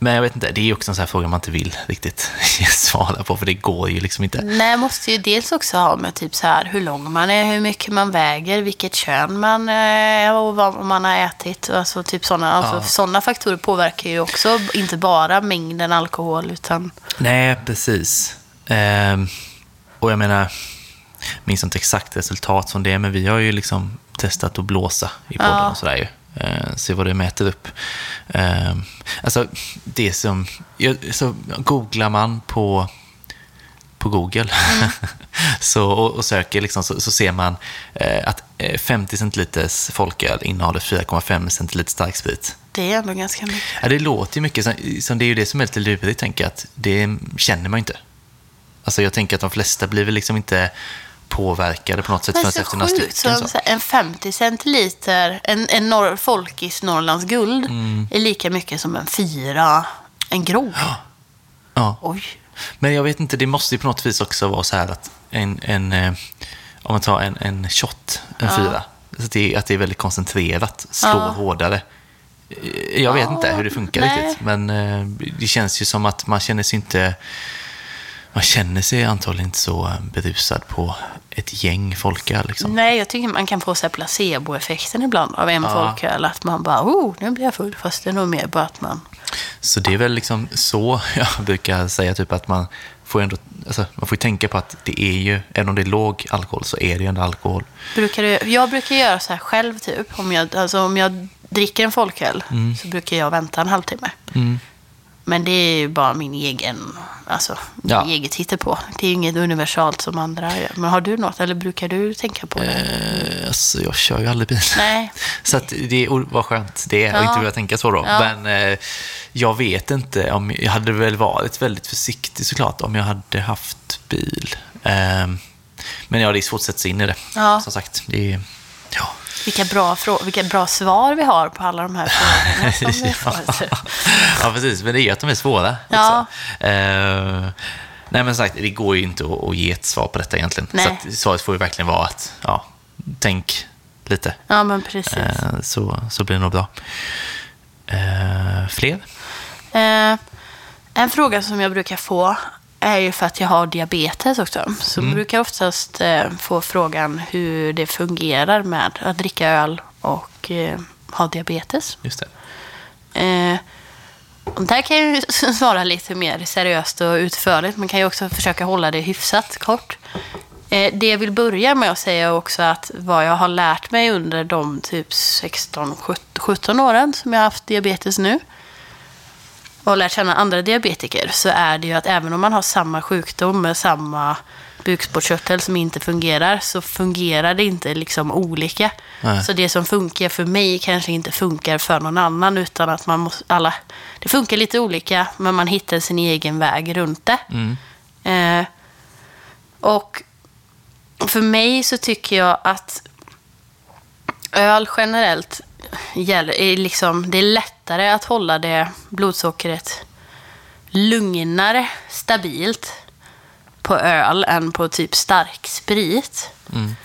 men jag vet inte, det är ju också en sån här fråga man inte vill riktigt svara på, för det går ju liksom inte. Nej, måste ju dels också ha med typ så här hur lång man är, hur mycket man väger, vilket kön man är och vad man har ätit. Alltså typ sådana alltså, Ja. såna faktorer påverkar ju också inte bara mängden alkohol utan... Nej, precis. Ehm, och jag menar, minns inte exakt resultat från det, men vi har ju liksom testat att blåsa i podden Ja. och sådär ju. Ehm, se vad det mäter upp. Ehm, alltså, det som... jag- Så googlar man på, på Google så, och, och söker, liksom, så, så ser man eh, att eh, 50 centiliters folköl innehåller 4,5 centiliter starksprit. Det är ändå ganska mycket. Ja, det låter ju mycket. Som, som det är ju det som är lite lurigt, tänker jag, att det känner man ju inte. Alltså jag tänker att de flesta blir väl liksom inte påverkade på något sätt förrän efter några stycken. så, Så. en 50 centiliter, en, en norr, folkis Norrlands guld, Mm. är lika mycket som en fyra, en grov. Ja. Oj. Men jag vet inte, det måste ju på något vis också vara så här att en, en eh, om man tar en, en shot, en Ja. fyra, så att det, att det är väldigt koncentrerat, slår Ja. hårdare. Eh, Jag vet Ja, inte hur det funkar nej. riktigt, men eh, det känns ju som att man känner sig inte man känner sig antagligen inte så eh, berusad på ett gäng folköl. Liksom. Nej, jag tycker man kan få så placeboeffekten ibland av en Ja. folköl. Att man bara, oh, nu blir jag full. Fast det är nog mer bara att man... Så det är väl liksom så jag brukar säga, typ att man får ändå, alltså, man får tänka på att det är ju, även om det är låg alkohol, så är det ju ändå alkohol. Brukar du, jag brukar göra så här själv, typ. Om jag, alltså, om jag dricker en folköl så brukar jag vänta en halvtimme. Mm. Men det är ju bara min egen, alltså, Ja. eget hittepå. Det är ju inget universalt som andra gör. Men har du något, eller brukar du tänka på det? Eh, alltså, jag kör ju aldrig bil. Nej. Så att det är, vad skönt det är, Ja. inte behöva tänka så då. Ja. Men eh, jag vet inte om, jag hade väl varit väldigt försiktig såklart om jag hade haft bil. Eh, men ja, det är svårt att sätta sig in i det. Ja. Som sagt, det är. Vilka bra, frå- vilka bra svar vi har på alla de här frågorna. Som vi får. ja, precis. Men det är ju att de är svåra. Ja. Eh, nej, men sagt, det går ju inte att, att ge ett svar på detta egentligen. Nej. Så att svaret får ju verkligen vara att, ja, tänk lite. Ja, men precis. Eh, så, så blir det nog bra. Eh, fler? En fråga som jag brukar få är ju för att jag har diabetes också. Så brukar jag oftast eh, få frågan hur det fungerar med att dricka öl och eh, ha diabetes. Just det. Eh, och där kan jag ju svara lite mer seriöst och utförligt. Man kan ju också försöka hålla det hyfsat kort. Eh, det jag vill börja med att säga är också att vad jag har lärt mig under de typ 16, 17 åren som jag har haft diabetes nu och lärt känna andra diabetiker så är det ju att även om man har samma sjukdom med samma bukspottkörtel som inte fungerar så fungerar det inte liksom olika. Nej. Så det som funkar för mig kanske inte funkar för någon annan utan att man måste, alla, det funkar lite olika men man hittar sin egen väg runt det. Mm. Eh, Och för mig så tycker jag att öl generellt gäller, är liksom, det är lättare att hålla det blodsockret lugnare, stabilt på öl än på typ stark sprit. Mm.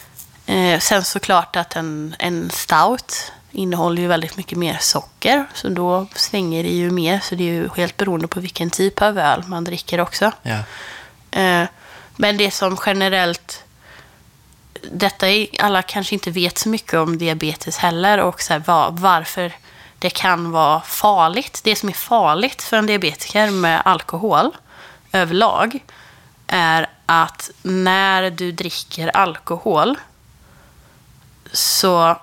Eh, sen såklart att en, en stout innehåller ju väldigt mycket mer socker. Så då svänger det ju mer. Så det är ju helt beroende på vilken typ av öl man dricker också. Ja. Eh, men det som generellt... Detta är, alla kanske inte vet så mycket om diabetes heller och så här, var, varför det kan vara farligt. Det som är farligt för en diabetiker med alkohol överlag är att när du dricker alkohol så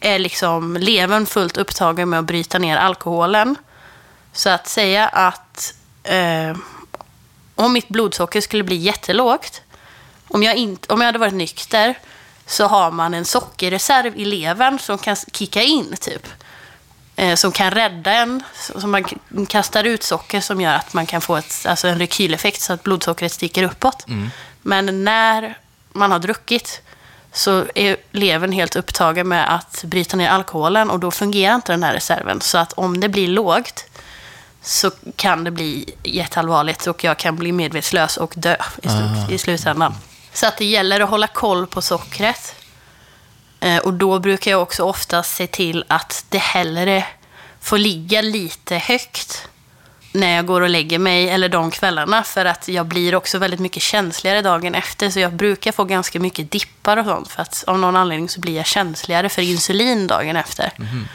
är liksom levern fullt upptagen med att bryta ner alkoholen. Så att säga att eh, om mitt blodsocker skulle bli jättelågt, om jag, inte, om jag hade varit nykter, så har man en sockerreserv i levern som kan kicka in, typ. Eh, som kan rädda en, som man kastar ut socker som gör att man kan få ett, alltså en rekyleffekt så att blodsockret sticker uppåt. Men när man har druckit så är levern helt upptagen med att bryta ner alkoholen och då fungerar inte den här reserven. Så att om det blir lågt så kan det bli jätteallvarligt och jag kan bli medvetslös och dö i, slut, i slutändan. Så att det gäller att hålla koll på sockret. Eh, och då brukar jag också oftast se till att det hellre får ligga lite högt när jag går och lägger mig eller de kvällarna. För att jag blir också väldigt mycket känsligare dagen efter. Så jag brukar få ganska mycket dippar och sånt. För att av någon anledning så blir jag känsligare för insulin dagen efter. Mm.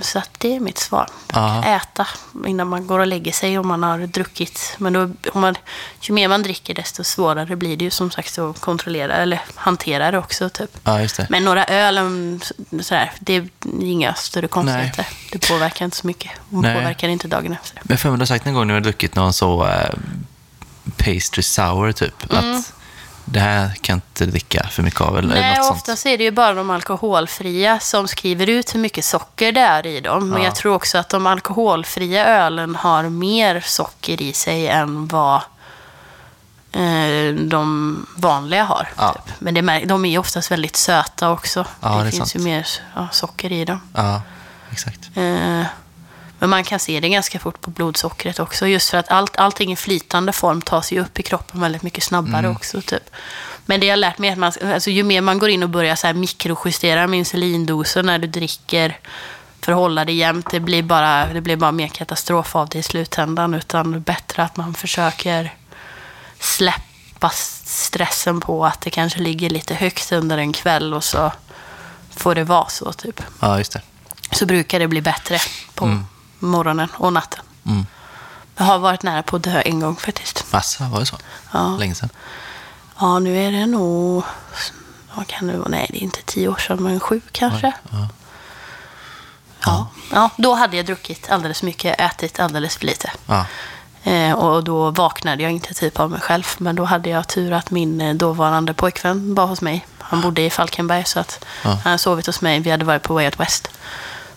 Så att det är mitt svar. Ja. Äta innan man går och lägger sig om man har druckit. Men då, om man, ju mer man dricker desto svårare blir det ju som sagt att kontrollera eller hantera det också. Typ. ja, det. Men några öl, mm, sådär, det är inga större konstigheter. Det påverkar inte så mycket. Och Nej. påverkar inte dagen efter. Men för mig du har sagt någon gång när du har druckit någon så eh, pastry sour typ, att det här kan inte dricka för mycket av, eller Nej, något sånt. oftast är det ju bara de alkoholfria som skriver ut hur mycket socker det är i dem. Men Ja. jag tror också att de alkoholfria ölen har mer socker i sig än vad eh, de vanliga har. Ja. Typ. Men det, de är ju oftast väldigt söta också. Ja, det, det finns sant. ju mer socker i dem. Ja, exakt. Eh, Men man kan se det ganska fort på blodsockret också. Just för att allt, allting i flytande form tas ju upp i kroppen väldigt mycket snabbare också. Typ. Men det jag har lärt mig är att man, alltså, ju mer man går in och börjar så här mikrojustera med insulindosen när du dricker för att hålla det jämnt, det blir, bara, det blir bara mer katastrof av det i slutändan. Utan bättre att man försöker släppa stressen på att det kanske ligger lite högt under en kväll och så får det vara så. typ Ja, just det. så brukar det bli bättre på morgonen och natten. Mm. Jag har varit nära på att dö en gång faktiskt. Massa, var det så? Ja. Länge sedan. Ja, nu är det nog... Vad kan det vara? Nej, det är inte tio år sedan, men sju kanske. Ja. Ja. ja, då hade jag druckit alldeles mycket, ätit alldeles för lite. Ja. Eh, och då vaknade jag inte typ av mig själv. Men då hade jag tur att min eh, dåvarande pojkvän var hos mig. Han bodde i Falkenberg så att han hade sovit hos mig. Vi hade varit på Way Out West.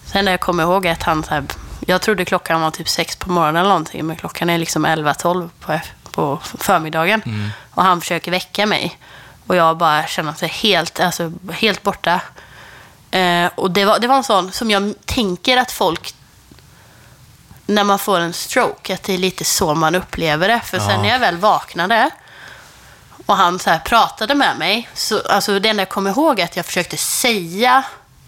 Sen när jag kommer ihåg att han så här, jag trodde klockan var typ sex på morgonen eller någonting. Men klockan är liksom 11-12 på, på förmiddagen. Och han försöker väcka mig. Och jag bara känner att jag är helt, alltså, helt borta. Eh, och det var, det var en sån som jag tänker att folk när man får en stroke, att det är lite så man upplever det. För Ja. sen när jag väl vaknade och han så här pratade med mig, så, alltså det enda jag kommer ihåg är att jag försökte säga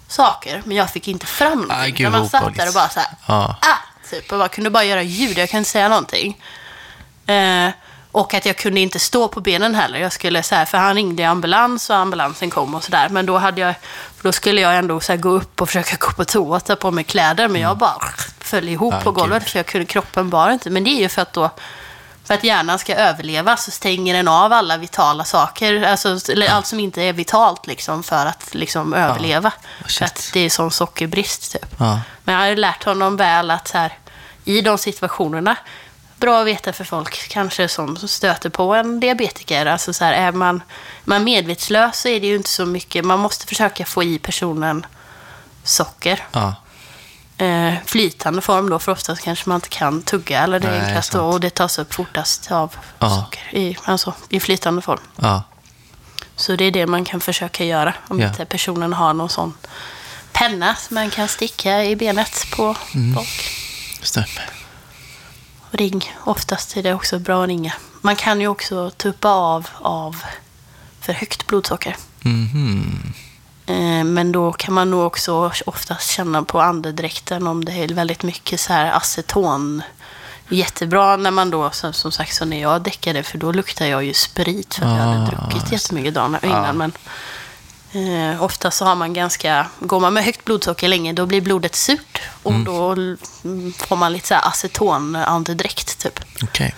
saker, men jag fick inte fram någonting. Aj, gud, man satt där och bara så här, Ja. ah, typ, och bara kunde bara göra ljud, jag kunde inte säga någonting. Eh, och att jag kunde inte stå på benen heller. Jag skulle så här, för han ringde ambulans och ambulansen kom och sådär. Men då, hade jag, då skulle jag ändå så här, gå upp och försöka gå på toa och ta på mig kläder. Men jag bara föll ihop Ja, på golvet gud. för jag kunde, kroppen bar inte. Men det är ju för att då för att hjärnan ska överleva så stänger den av alla vitala saker, alltså, eller allt som inte är vitalt liksom, för att liksom, överleva. Shit. För att det är sån sockerbrist. Typ. Ja. Men jag har lärt honom väl att så här, i de situationerna, bra att veta för folk kanske som stöter på en diabetiker, alltså så här, är man, man medvetslös så är det ju inte så mycket, man måste försöka få i personen socker. Ja. Eh, flytande form då, för oftast kanske man inte kan tugga eller det är enklast då, och det tas upp fortast av Ja. socker i, alltså, i flytande form. Ja. Så det är det man kan försöka göra om Ja. inte personen har någon sån penna som man kan sticka i benet på Mm. Just det. Ring. Oftast är det också bra att ringa. Man kan ju också tuppa av av för högt blodsocker. Mhm. Eh, Men då kan man nog också oftast känna på andedräkten om det är väldigt mycket så här aceton. Jättebra när man då, som, sagt, så när jag däckade, för då luktar jag ju sprit för att jag Ah, hade druckit jättemycket dagen innan. Men eh, ofta så har man ganska, går man med högt blodsocker länge, då blir blodet surt. Och då mm, får man lite så här aceton-andedräkt, typ. Okej.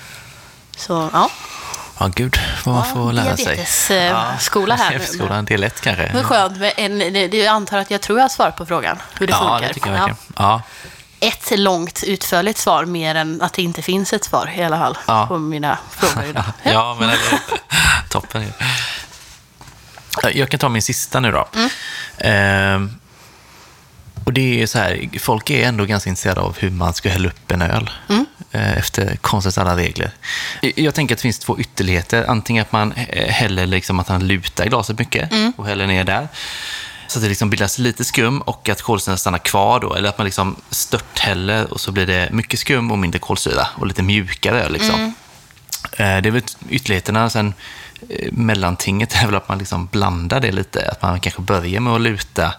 Så ja, Ja, gud vad man Ja, får lära sig. diabetesskola här nu. Diabetesskolan, det är lätt kanske. det är skönt. med En, jag antar att jag tror jag har svarat på frågan, hur det ja, funkar. det tycker jag Ja. verkligen. Ja. ett långt utförligt svar mer än att det inte finns ett svar i alla fall Ja. på mina frågor idag. Ja, men eller, toppen. Jag kan ta min sista nu då. Mm. Ehm, och det är så här, folk är ändå ganska intresserade av hur man ska hälla upp en öl Mm. Eh, efter konstens alla regler. Jag tänker att det finns två ytterligheter. Antingen att man eh, häller liksom att han lutar glaset mycket Mm. och häller ner där. Så att det liksom bildas lite skum och att kolsyran stannar kvar då. Eller att man liksom störthäller och så blir det mycket skum och mindre kolsyra och lite mjukare. Liksom. Mm. Eh, Det är väl ytterligheterna. Sen mellantinget är väl att man liksom blandar det lite. Att man kanske börjar med att luta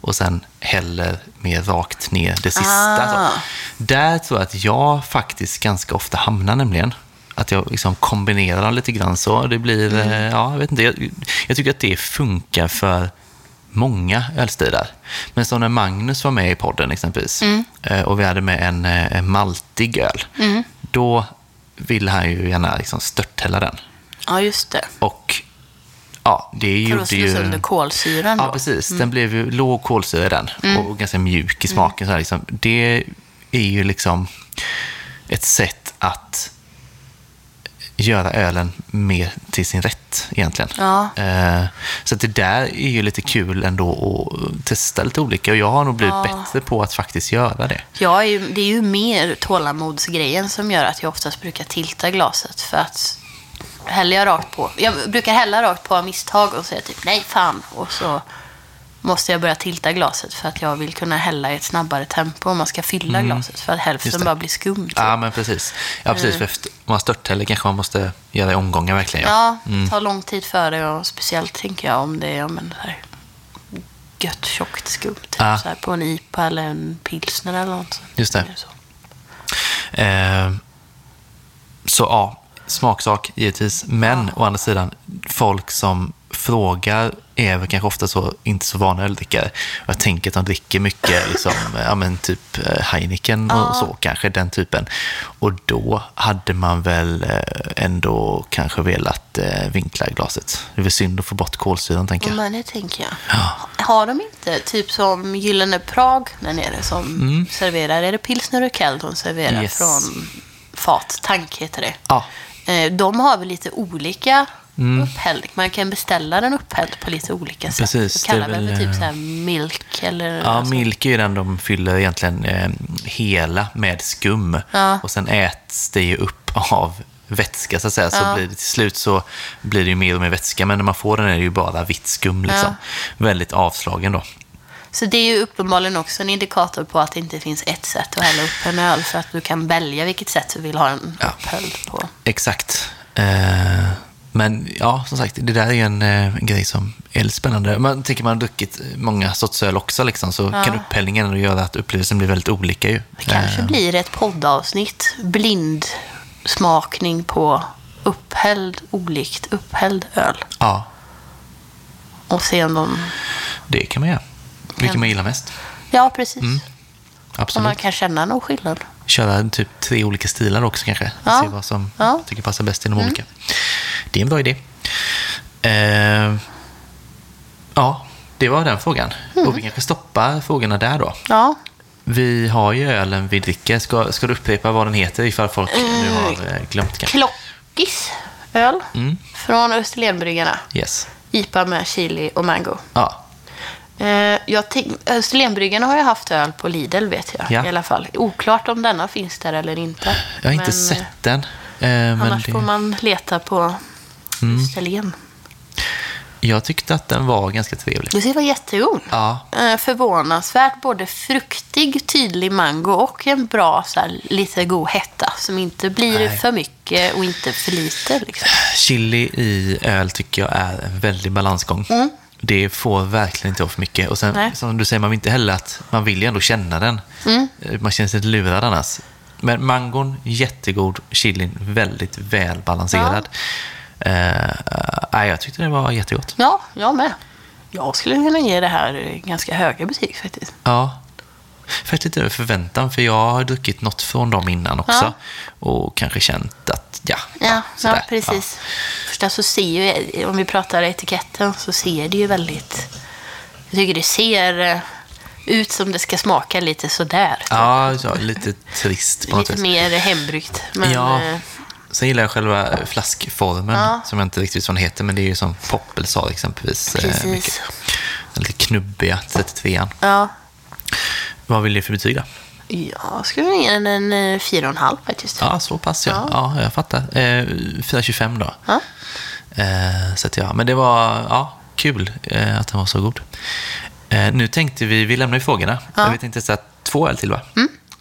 och sen häller mer rakt ner det sista. Ah. Så. Där tror jag att jag faktiskt ganska ofta hamnar nämligen. Att jag liksom kombinerar dem lite grann så. Det blir, Mm. eh, ja, jag vet inte. Jag, jag tycker att det funkar för många ölstilar. Men som när Magnus var med i podden exempelvis Mm. eh, och vi hade med en, eh, en maltig öl. Då ville han ju gärna liksom störthälla den. Ja, just det. Och ja, det gjorde ju... sönder kolsyran Ja, då. precis. Den blev ju låg kolsyra den och ganska mjuk i smaken. Så här, liksom. Det är ju liksom ett sätt att göra ölen mer till sin rätt egentligen. Ja. Eh, Så det där är ju lite kul ändå att testa lite olika och jag har nog blivit Ja. bättre på att faktiskt göra det. Ju, det är ju mer tålamodsgrejen som gör att jag oftast brukar tilta glaset. För att häller jag rakt på. Jag brukar hälla rakt på av misstag och säga typ nej fan. Och så måste jag börja tilta glaset för att jag vill kunna hälla i ett snabbare tempo om man ska fylla glaset. För att hälften bara blir skum. Typ. Ja, men precis. Ja, precis. För efter, om man störthäller kanske man måste göra i omgångar verkligen. Ja, det tar lång tid för det och speciellt tänker jag om det är ja, men, så här, gött tjockt skum. Typ, Ja. så här, på en IPA eller en pilsner eller något. Just det. Så. Eh, så ja, smaksak givetvis. Men å andra sidan, folk som frågar är väl kanske ofta så, inte så vana öldrickare. Jag tänker att de dricker mycket, liksom, ja men typ eh, Heineken och så kanske, den typen. Och då hade man väl eh, ändå kanske velat eh, vinkla glaset. Det är väl synd att få bort kolsyran, tänker jag. Men det tänker jag. Har de inte, typ som Gyllene Prag där nere som serverar, är det pilsner och kall de serverar Mm. Yes. från fat, tank heter det. Ja, De har väl lite olika upphällning. Man kan beställa den upphälld på lite olika sätt. Precis, kallar det väl, typ eh, så här milk eller... Ja, alltså- milk är ju den de fyller egentligen eh, hela med skum. Ja. Och sen äts det ju upp av vätska så att säga. Så blir det till slut så blir det ju mer och mer vätska. Men när man får den är det ju bara vitt skum liksom. Väldigt avslagen då. Så det är ju uppenbarligen också en indikator på att det inte finns ett sätt att hälla upp en öl. För att du kan välja vilket sätt du vill ha den Ja. upphälld på. Exakt. Eh, men ja, som sagt, det där är ju en, eh, en grej som är lite spännande. Man tänker man har druckit många sorts öl också liksom, så kan upphällningen göra att upplevelsen blir väldigt olika ju. Det kanske Eh, blir ett poddavsnitt. Blind smakning på upphälld, olikt upphälld öl. Ja, Och se om de... det kan man göra. Vilken man gillar mest. Ja, precis. Om Absolut. man kan känna någon skillnad. köra typ tre olika stilar också kanske. Ja. Se vad som Ja. Mm. tycker passar bäst i de olika. Det är en bra idé. Eh, ja, det var den frågan. Mm. Och vi kanske stoppar frågorna där då. Ja, Vi har ju ölen vi dricker. Ska, ska du upprepa vad den heter ifall folk nu har eh, glömt kanske? Klockis öl Mm. från Österlenbryggarna. Yes. IPA med chili och mango. Ja, Eh, jag tänk, Österlenbryggarna har jag haft öl på Lidl, vet jag. Ja. I alla fall. Oklart om denna finns där eller inte. Jag har inte Men, sett den. Eh, Annars det, får man leta på Mm. Österlen. Jag tyckte att den var ganska trevlig. Det var jättegod. Ja, Eh, förvånansvärt både fruktig, tydlig mango och en bra så här, lite god hetta som inte blir Nej. för mycket och inte för lite. Liksom. chili i öl tycker jag är en väldig balansgång. Det får verkligen inte vara för mycket. Och sen, Nej. som du säger, man vill inte heller att man vill ju ändå känna den. Eh, Man känner sig lite lurad annars. Men mangon, jättegod. Chilin, väldigt välbalanserad. Eh, nej, jag tyckte det var jättegott. Ja, jag med. Jag skulle kunna ge det här eh, ganska höga betyg faktiskt. Ja. Faktiskt lite över förväntan, för jag har druckit något från dem innan också. Ja. Och kanske känt att, ja, Ja, ja precis. Först så ser ju, om vi pratar etiketten, så ser det ju väldigt... Jag tycker det ser eh, ut som det ska smaka lite sådär. Ja, ja, lite trist på något lite mer hembryggt. Men, Ja. eh, Sen gillar jag själva flaskformen, Ja. som jag inte riktigt vet vad den heter, men det är ju som Poppel sa exempelvis. eh, Precis. mycket. Den lite knubbiga 33an. ja. Vad vill du för betyg då? Jag skulle ge den en eh, fyra och en halv faktiskt. Ja, så pass ja. Ja, jag fattar. Eh, 4,25 då. Ja. Eh, så att ja, men det var ja, kul eh, att den var så god. Eh, nu tänkte vi, vi lämnar ju frågorna. Ja. Vi tänkte sätta två öl till va?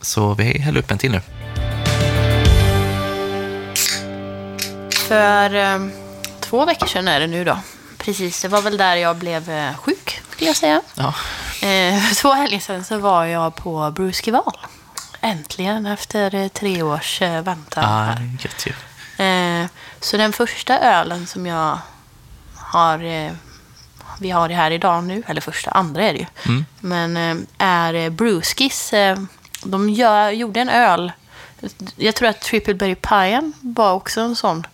Så vi häller upp en till nu. För eh, två veckor sedan är det nu då. Precis, det var väl där jag blev eh, sjuk, skulle jag säga. Ja, Eh, två helger sedan så var jag på Bruskival. Äntligen efter eh, tre års eh, väntan. ah, gött ju. Eh, så den första ölen som jag har, eh, vi har det här idag nu, eller första, andra är det ju, men eh, är eh, Bruskis. Eh, de gör, gjorde en öl, jag tror att Trippleberry Pien var också en sån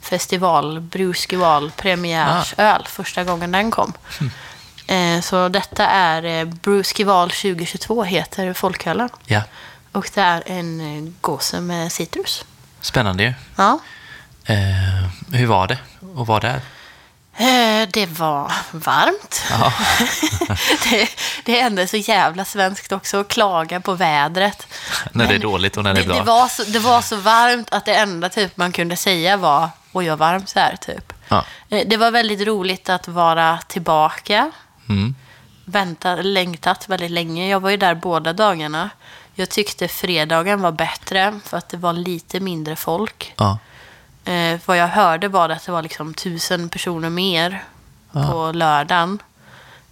festival, Bruskival premiärsöl, första gången den kom. Eh, så detta är eh, Bruskival 2022 heter folkölen. Ja, Och det är en eh, gåse med citrus. spännande ju. Ja. Eh, hur var det att vara där? Eh, Det var varmt. Ja. det, det är ändå så jävla svenskt också att klaga på vädret. När det är dåligt och när det är det, bra. det, var så, det var så varmt att det enda typ man kunde säga var oj, vad varmt det är, typ. Ja. Eh, Det var väldigt roligt att vara tillbaka. Mm. Väntat, längtat väldigt länge. Jag var ju där båda dagarna. Jag tyckte fredagen var bättre för att det var lite mindre folk. Ja. Eh, vad jag hörde var att det var liksom tusen personer mer på lördagen.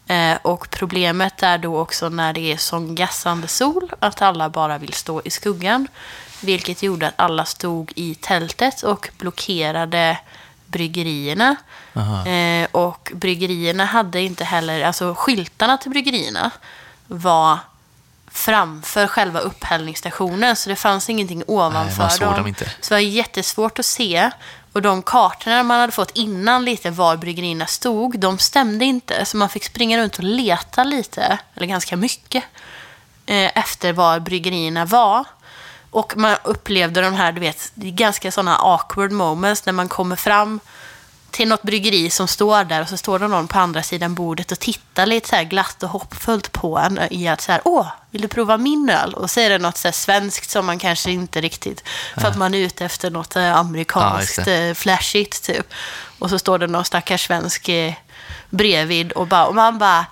Eh, och problemet är då också när det är sån gassande sol att alla bara vill stå i skuggan. Vilket gjorde att alla stod i tältet och blockerade bryggerierna. Eh, och bryggerierna hade inte heller, alltså skyltarna till bryggerierna var framför själva upphällningsstationen. Så det fanns ingenting ovanför såg dem. dem. Så det var jättesvårt att se. Och de kartorna man hade fått innan lite var bryggerierna stod, de stämde inte. Så man fick springa runt och leta lite, eller ganska mycket, eh, efter var bryggerierna var. Och man upplevde de här, du vet, ganska sådana awkward moments när man kommer fram till något bryggeri som står där och så står det någon på andra sidan bordet och tittar lite så här glatt och hoppfullt på en i att så här, åh, vill du prova min öl? Och så är det något så här svenskt som man kanske inte riktigt, för att man är ute efter något eh, Ja, amerikanskt just eh, flashigt typ. Och så står det någon stackars svensk eh, bredvid och, bara, och man bara,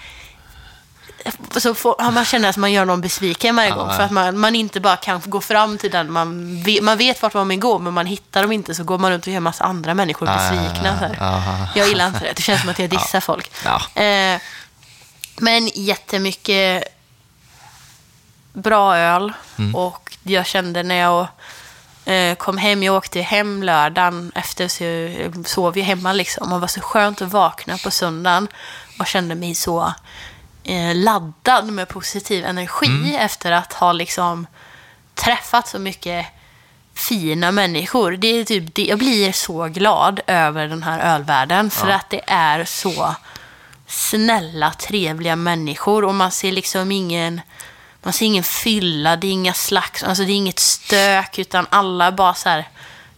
så får, man känner att man gör någon besviken varje gång. För att man, man inte bara kan gå fram till den man vet, man vet vart man vill gå, men man hittar dem inte. Så går man runt och gör massa andra människor besvikna. Så här. ja. Jag gillar inte det. Det känns som att jag dissar folk. Eh, men jättemycket bra öl. Mm. Och jag kände när jag eh, kom hem, jag åkte hem lördagen efter, så jag sov ju hemma liksom. Och det var så skönt att vakna på söndagen och kände mig så laddad med positiv energi Mm. efter att ha liksom träffat så mycket fina människor. Det är typ, det, jag blir så glad över den här ölvärlden för att det är så snälla, trevliga människor och man ser liksom ingen man ser ingen fylla, det är inga slags, alltså det är inget stök utan alla är bara så här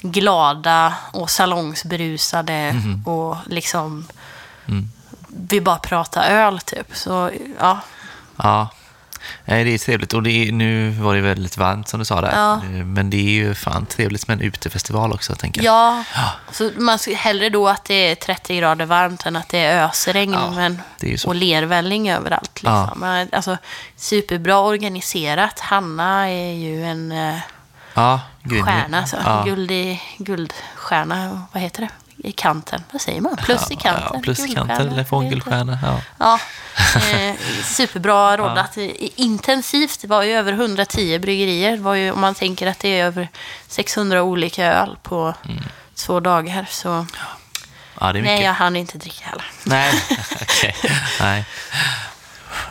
glada och salongsberusade och liksom vi bara prata öl typ. Så ja, Ja, Nej, det är trevligt. Och är, nu var det väldigt varmt som du sa där. Ja. Eh, Men det är ju fan trevligt med en utefestival också, tänker jag. ja. Så man ska hellre då att det är 30 grader varmt än att det är ösregn Ja, men, är och lervälling överallt. Liksom. Men, Alltså, superbra organiserat. Hanna är ju en eh, Ja, gud, stjärna. Så. Ja. Guld i, guldstjärna, vad heter det? I kanten. Vad säger man? Plus i kanten. Ja, plus i kanten eller fågelstjärna. Ja. Ja, eh, superbra roddat. Eh, Intensivt. Det var ju över 110 bryggerier. Det var ju, om man tänker att det är över 600 olika öl på Mm. två dagar. Så ja, nej, jag hann inte dricka heller. Nej, okej. Nej.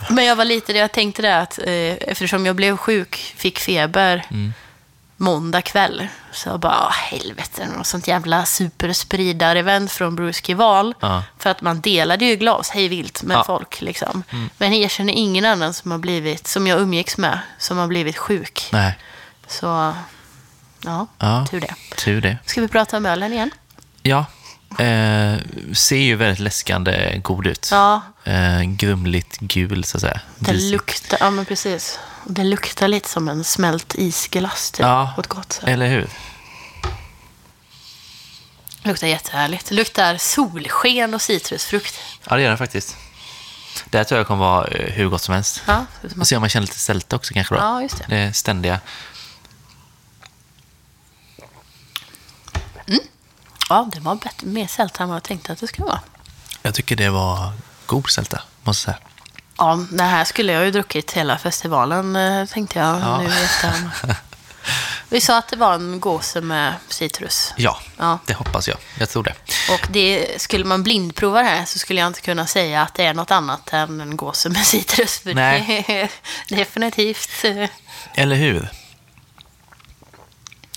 Men jag var lite jag tänkte det att eh, eftersom jag blev sjuk, fick feber Mm. Måndag kväll. Så jag bara, "Åh, helvete, något sånt jävla superspridar-event från Bruce Val. Ja. För att man delade ju glas hej vilt med Ja. folk. Liksom. Men jag känner ingen annan som har blivit, som jag umgicks med, som har blivit sjuk. Nej. Så, ja, Ja. tur det. Tur det. Ska vi prata om ölen igen? Ja. Eh, ser ju väldigt läskande god ut. Ja, Eh, grumligt gul, så att säga. det Disigt. luktar, ja men precis. Det luktar lite som en smält isglass typ, Ja. på ett gott sätt. Eller hur? Luktar jättehärligt. Det luktar solsken och citrusfrukt. Ja, det gör den faktiskt. Det här tror jag kommer vara eh, hur gott som helst. Ja, Och se om man känner lite sälta också kanske då. Ja, just det. Det ständiga. Ja det var bättre, mer sälta än vad jag tänkte att det skulle vara. Jag tycker det var god sälta, måste jag säga. Ja, det här skulle jag ju druckit hela festivalen, eh, tänkte jag Ja. nu i. Vi sa att det var en gåse med citrus. Ja, Ja. det hoppas jag. Jag tror det. Och det, skulle man blindprova det här så skulle jag inte kunna säga att det är något annat än en gåse med citrus. För Nej. det är definitivt... Eller hur?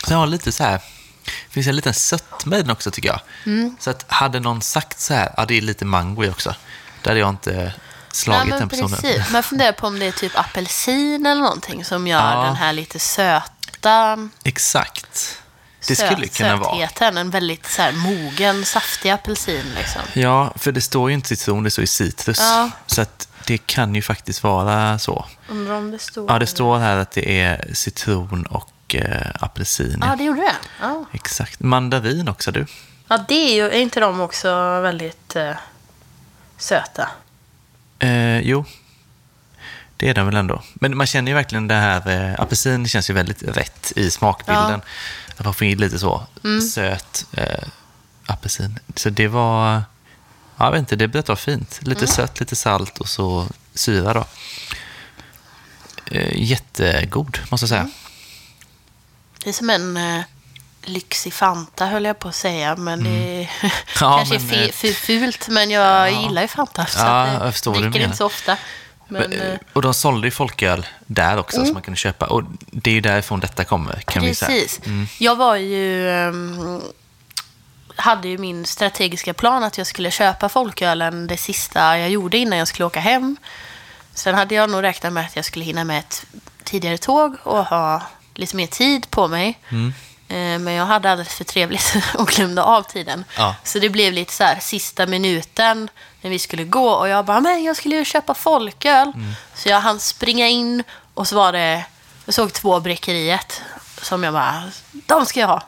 Så jag har lite så här... Det finns en liten sötma i den också, tycker jag. Mm. Så att hade någon sagt så här, ja, det är lite mango i också. Då hade jag inte slagit Nej, men den personen. precis. Man funderar på om det är typ apelsin eller någonting som gör Ja. den här lite söta Exakt. Det skulle söt, kunna vara. sötheten. En väldigt så här, mogen, saftig apelsin. Liksom. Ja, för det står ju inte citron, det står ju citrus. Ja. Så att det kan ju faktiskt vara så. Undrar om det står... Ja, det står här att det är citron och eh, apelsin. Ja, det gjorde det. Ja. Exakt. Mandarin också, du. ja, det är ju... Är inte de också väldigt eh, söta? Eh, jo, det är den väl ändå. Men man känner ju verkligen det här, eh, apelsin känns ju väldigt rätt i smakbilden. Att man får in lite så Mm. söt eh, apelsin. Så det var, ja, jag vet inte, det blev rätt fint. Lite Mm. sött, lite salt och så syra då. Eh, jättegod, måste jag säga. Mm. Det är som en eh, lyxig Fanta, höll jag på att säga. Men det är Mm. Ja, kanske men, är fe- fult, men jag gillar ju Fanta. Så Ja, eh, jag förstår dricker menar. inte så ofta. Men, Men, eh, Mm. och de sålde ju folköl där också som man kunde köpa. Och det är ju därifrån detta kommer, kan vi säga. Precis. Jag var ju... ehm, hade ju min strategiska plan att jag skulle köpa folkölen det sista jag gjorde innan jag skulle åka hem. Sen hade jag nog räknat med att jag skulle hinna med ett tidigare tåg och ha lite mer tid på mig. Mm. Eh, Men jag hade alldeles för trevligt och glömde av tiden. Ja. Så det blev lite så här sista minuten när vi skulle gå och jag bara, men jag skulle ju köpa folköl. Mm. Så jag hann springa in och så var det, jag såg två Bräckeriet som jag bara, de ska jag ha.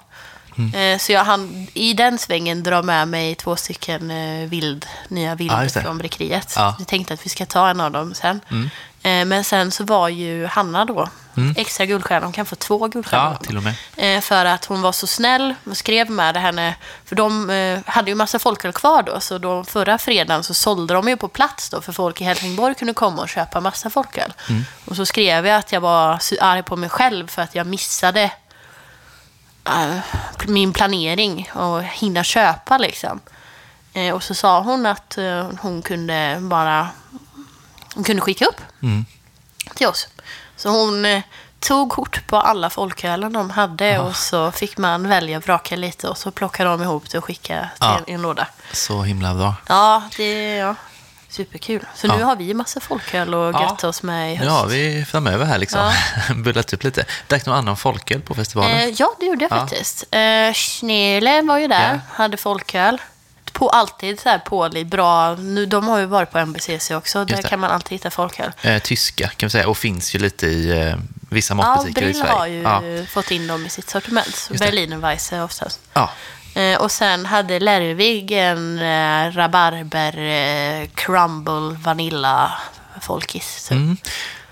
Mm. Eh, Så jag hann i den svängen dra med mig två stycken eh, vild, nya vild det. från Bräckeriet. Ja. Jag tänkte att vi ska ta en av dem sen. Eh, Men sen så var ju Hanna då, extra guldstjärna, hon kan få två guldstjärnor. Mm. Ja, till och med. Eh, För att hon var så snäll och skrev med henne. För de eh, hade ju massa folköl kvar då. Så då förra fredagen så sålde de ju på plats då. För folk i Helsingborg kunde komma och köpa massa folköl. Mm. Och så skrev jag att jag var arg på mig själv för att jag missade eh, min planering och hinna köpa liksom. Eh, och så sa hon att eh, hon kunde bara hon kunde skicka upp Mm. till oss. Så hon eh, tog kort på alla folkölen de hade och så fick man välja och vraka lite och så plockade de ihop det och skickade till Ja. en, en låda. Så himla bra. Ja, det är ja, superkul. Så nu Ja. har vi massa folköl och Ja. götta oss med i höst. Nu har vi framöver här liksom bullat upp lite. Drack någon annan folköl på festivalen? Eh, ja, det gjorde jag Ja. faktiskt. Eh, Schnele var ju där, Ja. hade folköl. På, alltid så här pålig, bra. Nu, de har ju varit på MBCC också. Där kan man alltid hitta folköl. Eh, tyska kan vi säga, och finns ju lite i eh, vissa Ja, matbutiker i Brill Sverige. har ju Ja. fått in dem i sitt sortiment. Berlinerweisse oftast. Ja. Eh, och sen hade Lervig en eh, rabarber eh, crumble vanilla folkis. typ. Mm.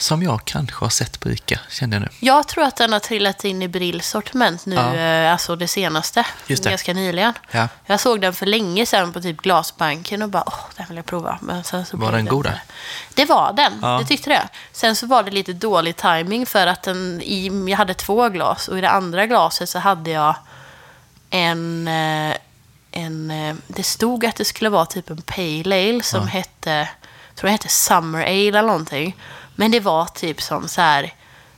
Som jag kanske har sett på ICA, kände jag nu. Jag tror att den har trillat in i Brills sortiment nu, Ja. eh, alltså det senaste. Just det. Ganska nyligen. Ja. Jag såg den för länge sedan på typ Glasbanken och bara, åh, den vill jag prova. Men sen så Var den god? Det var den, Ja. det tyckte det. Sen så var det lite dålig timing för att den, i, jag hade två glas och i det andra glaset så hade jag en, eh, en eh, det stod att det skulle vara typ en pale ale som hette, jag tror det hette Summer Ale eller någonting. Men det var typ som så här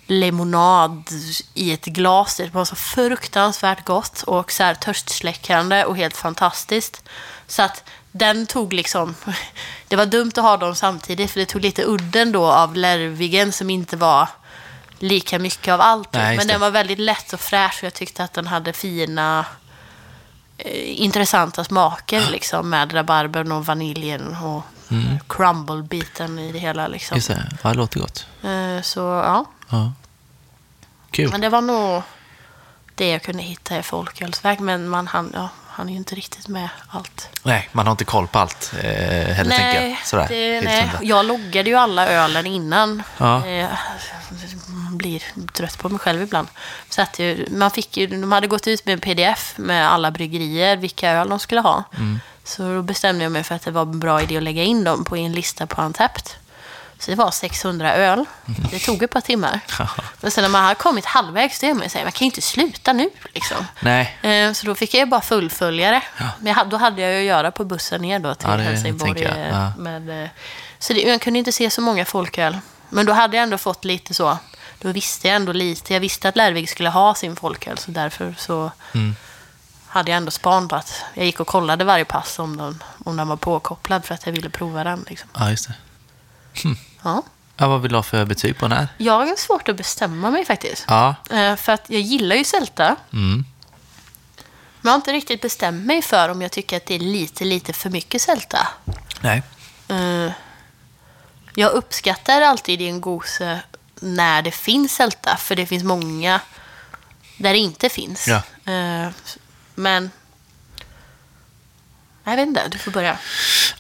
lemonad i ett glas. Det var så fruktansvärt gott och så här törstsläckande och helt fantastiskt. Så att den tog liksom... Det var dumt att ha dem samtidigt för det tog lite udden då av Lervigen som inte var lika mycket av allt. Nej, Men den var väldigt lätt och fräsch och jag tyckte att den hade fina intressanta smaker liksom med rabarbern och vaniljen och crumble-biten i det hela liksom. Mm. Just det. Ja, det låter gott. Eh, Så ja, Ja. Kul. men det var nog det jag kunde hitta i folkölsväg. Men man hann, ja, han är ju inte riktigt med allt. Nej, man har inte koll på allt eh, heller, tänker jag. Sådär. det, nej. hundra. jag loggade ju alla ölen innan. Ja. Eh, blir trött på mig själv ibland. Så att man fick ju, de hade gått ut med en pdf med alla bryggerier, vilka öl de skulle ha. Mm. Så då bestämde jag mig för att det var en bra idé att lägga in dem på en lista på Antapped. Så det var 600 öl. Det tog ett par timmar. Men sen när man hade kommit halvvägs, då är man ju så här, man kan ju inte sluta nu. Liksom. Nej, Eh, Så då fick jag ju bara fullfölja det. Men jag hade, då hade jag ju att göra på bussen ner då till Ja, det Helsingborg. eh, Ja. Med, eh, så det, jag kunde inte se så många folköl. Men då hade jag ändå fått lite så. Då visste jag ändå lite. Jag visste att Lärvik skulle ha sin folköl. Så därför så Mm. hade jag ändå span på att jag gick och kollade varje pass om den, om den var påkopplad för att jag ville prova den. Liksom. ja, just det. Ja. Ja, vad vill du ha för betyg på den här? Jag har svårt att bestämma mig faktiskt. Ja. Eh, För att jag gillar ju sälta. Mm. Men jag har inte riktigt bestämt mig för om jag tycker att det är lite, lite för mycket sälta. Nej. Eh, Jag uppskattar alltid i en gose när det finns sälta, för det finns många där det inte finns. Ja. Eh, Men... Jag vet inte, du får börja.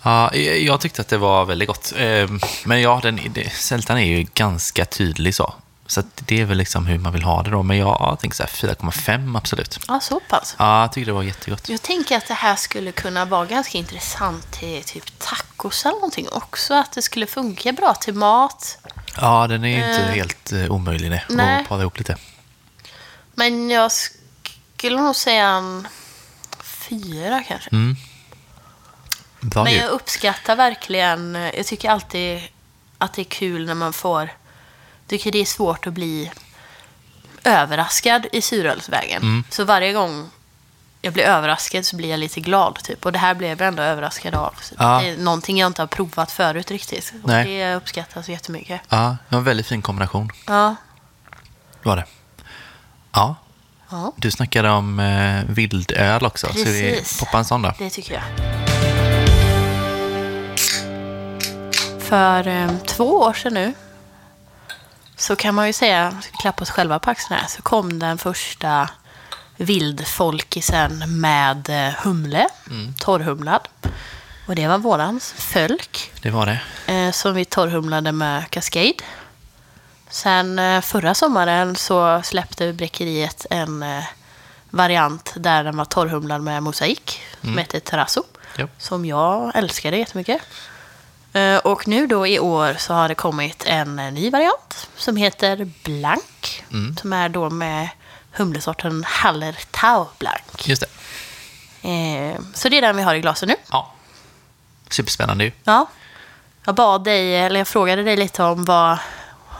Ja, jag tyckte att det var väldigt gott. Eh, Men ja, den, sältan är ju ganska tydlig så. Så det är väl liksom hur man vill ha det då. Men jag, jag tänker så här 4,5 absolut. Ja, så pass. Ja, jag tycker det var jättegott. Jag tänker att det här skulle kunna vara ganska intressant till typ tacos eller någonting också. Att det skulle funka bra till mat. Ja, den är ju inte Eh, helt uh, omöjlig nej, nej. att para ihop lite. Men jag skulle nog säga en fyra kanske. Mm. Men jag uppskattar verkligen, jag tycker alltid att det är kul när man får, tycker det är svårt att bli överraskad i surölsvägen. Mm. Så varje gång jag blir överraskad så blir jag lite glad typ. Och det här blev jag ändå överraskad av. Ja. Det är någonting jag inte har provat förut riktigt. Och Nej. det uppskattas jättemycket. Ja, det var en väldigt fin kombination. Ja. Det var det. Ja, ja, du snackade om eh, vildöl också. Så vi Precis. poppar en sån då. det tycker jag. För eh, två år sedan nu så kan man ju säga, klappa oss själva på axlarna här, så kom den första vildfolkisen med eh, humle, torrhumlad. Och det var vårans fölk Det var det. eh, som vi torrhumlade med Cascade. Sen eh, förra sommaren så släppte Bräckeriet en eh, variant där den var torrhumlad med mosaik som heter Terrasso. Ja. Som jag älskade jättemycket. Eh, Och nu då i år så har det kommit en eh, ny variant som heter Blank. Som är då med humlesorten Hallertau Blank. Just det. Eh, Så det är den vi har i glasen nu. Ja. Superspännande ju. Ja. Jag bad dig, eller jag frågade dig lite om vad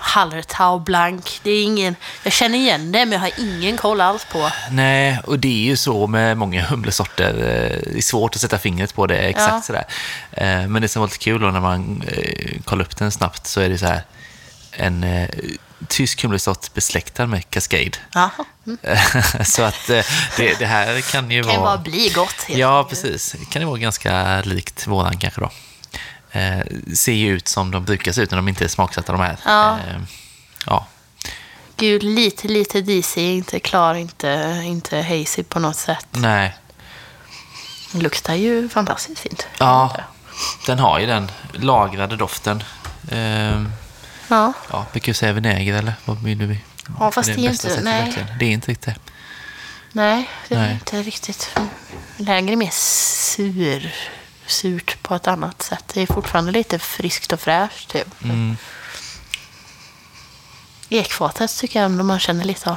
Hallertau Blank, det är ingen, jag känner igen det men jag har ingen koll alls på. Nej, och det är ju så med många humlesorter. eh, Det är svårt att sätta fingret på det exakt Ja. sådär. Eh, Men det som var lite kul då när man eh, kollar upp den snabbt så är det så här en tysk humlesort besläktad med Cascade. Mm. så att det, det här kan ju Det kan vara... bara bli gott. Ja, precis. Det kan ju vara ganska likt våran kanske då. Eh, ser ju ut som de brukar se ut när de inte är smaksatta de här. Ja. Eh, ja. Gud, lite, lite disig, inte klar, inte, inte hazy på något sätt. Nej. Luktar ju fantastiskt fint. Ja, den har ju den lagrade doften. Eh, Ja, ja, brukar säga vinäger eller? Vad vill du? Ja, fast är det är bästa inte- sättet nej. verkligen. Det är inte riktigt det. nej, det är Nej. inte riktigt. Lägre är mer sur, surt på ett annat sätt. Det är fortfarande lite friskt och fräscht. Typ. Mm. Ekfatet tycker jag ändå man känner lite av.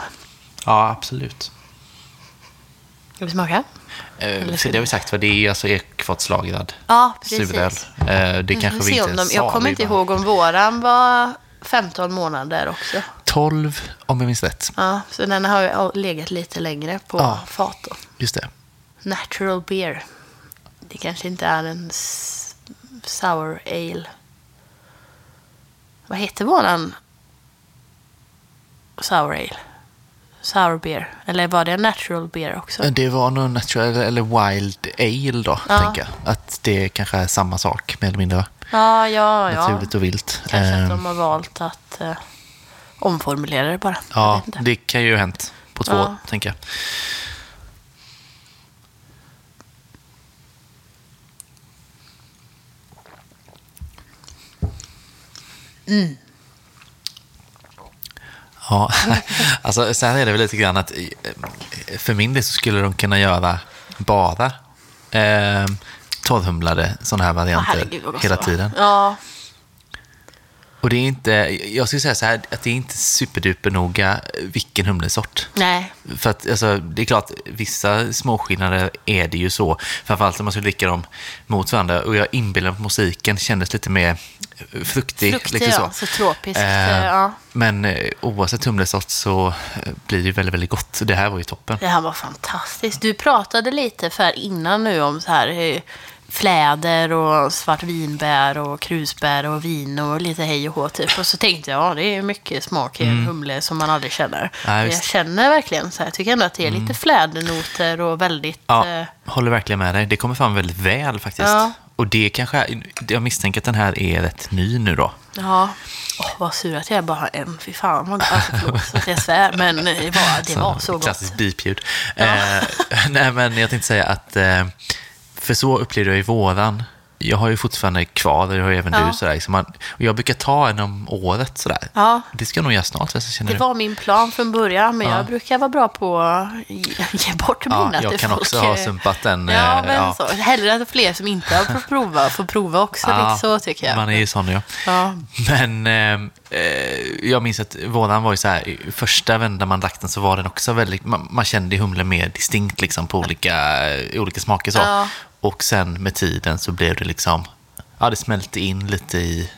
Ja, absolut. Ska vi smaka? Eh, för det har vi sagt, för det är alltså ekfatslagrad Ja, precis. suröl. Eh, det kanske Vi vi inte de, jag kommer inte ihåg om våran var 15 månader också. 12, om jag minns rätt. Ja, så den har legat lite längre på Ja. fat då. Just det. Natural beer. Det kanske inte är en sour ale. Vad heter våran sour ale? Sour beer. Eller var det en natural beer också? Det var nog natural eller wild ale då, Ja. tänker jag. Att det kanske är samma sak, mer eller mindre. Ja, ja, ja. Naturligt och vilt. Kanske att de har valt att eh, omformulera det bara. Ja, det kan ju ha hänt på två, Ja. tänker jag. Mm. Ja, alltså sen är det väl lite grann att eh, för min del så skulle de kunna göra bara eh, torrhumlade sådana här varianter herregud, hela tiden. Ja, Och det är inte, jag skulle säga så här, att det är inte superduper noga vilken humlesort. nej. För att alltså, det är klart, vissa småskillnader är det ju så. Framförallt om man skulle dricka dem mot varandra. Och jag inbillar mig att musiken kändes lite mer fruktig. Fruktig, liksom ja. Så tropiskt. Eh, eh, ja. Men eh, oavsett humlesort så eh, blir det ju väldigt, väldigt gott. Det här var ju toppen. Det här var fantastiskt. Du pratade lite för innan nu om så här fläder och svartvinbär och krusbär och vin och lite hej och hå typ. Och så tänkte jag, ja det är mycket smak i en humle som man aldrig känner. Ja, jag känner verkligen så här, jag tycker ändå att det är lite flädernoter och väldigt... Ja, eh, håller verkligen med dig. Det kommer fram väldigt väl faktiskt. Ja. Och det kanske, jag misstänker att den här är rätt ny nu då. Ja, Åh, vad sur att jag bara har en. Fy fan, vad alltså, förlåt att jag svär. Men det var, det var så gott. Klassiskt bipljud. Eh, nej, men jag tänkte säga att, eh, för så upplevde jag i våran. Jag har ju fortfarande kvar, det har ju även Ja. du. Sådär, liksom man, och jag brukar ta en om året. Sådär. Ja. Det ska jag nog göra snart, så känner Det du. var min plan från början, men Ja. jag brukar vara bra på att ge ge bort Ja, mina jag till kan folk. också ha sumpat den. Ja, eh, men ja. så. Hellre att fler som inte har fått prova får prova också. Ja, lite så tycker jag. Man är ju sån, ja. Ja. Men eh, jag minns att våran var ju så här, första vändan man drack den så var den också väldigt, man, man kände humlen mer distinkt liksom på olika, eh, olika smaker så. Ja. Och sen med tiden så blev det liksom, ja det smälte in lite i,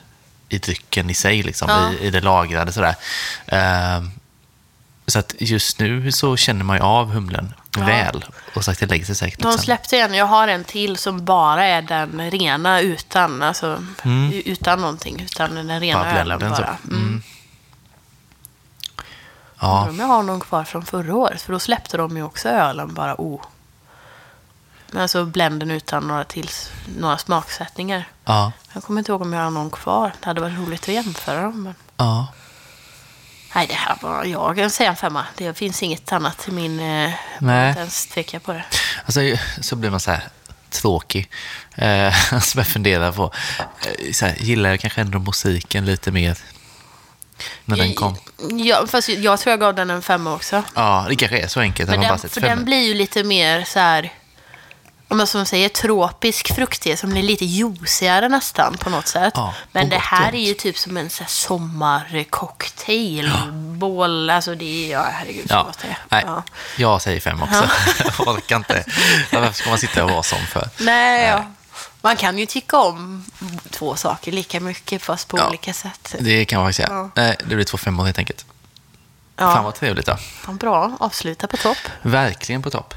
i drycken i sig liksom, Ja. i, i det lagrade sådär. Eh, så att just nu så känner man ju av humlen väl. Och sagt, det lägger sig säkert De släppte en, jag har en till som bara är den rena utan, alltså, utan någonting. Utan den rena Mm. Bara ölen blenden så. bara. Mm. Ja, om jag har någon kvar från förra året, för då släppte de ju också ölen bara o. Men alltså blenden utan några, tills, några smaksättningar. ja, Jag kommer inte ihåg om jag har någon kvar. Det hade varit roligt att jämföra dem. Men... ja. Nej, det här var jag. Jag säger en femma. Det finns inget annat i min... Eh, Nej. inte ens tveka på det. Alltså, så blir man så här tråkig. Eh, som jag funderar på. Eh, så här, gillar jag kanske ändå musiken lite mer när den kom? Ja, fast jag tror jag gav den en femma också. Ja, det kanske är så enkelt. Men den, för den blir ju lite mer så här... Om man som säger tropisk fruktighet som blir lite juicigare nästan på något sätt. Ja, Men det här är ju typ som en så här sommarcocktail. Bål, alltså det är... Ja, herregud så Ja, gott det är. nej, Ja. jag säger fem också. jag orkar inte. Varför ska man sitta och vara sån för? Nej, ja. Man kan ju tycka om två saker lika mycket fast på Ja. olika sätt. Det kan man faktiskt säga. Ja. Nej, det blir två femmor helt enkelt. Ja. Fan vad trevligt då. Fan, bra, avsluta på topp. Verkligen på topp.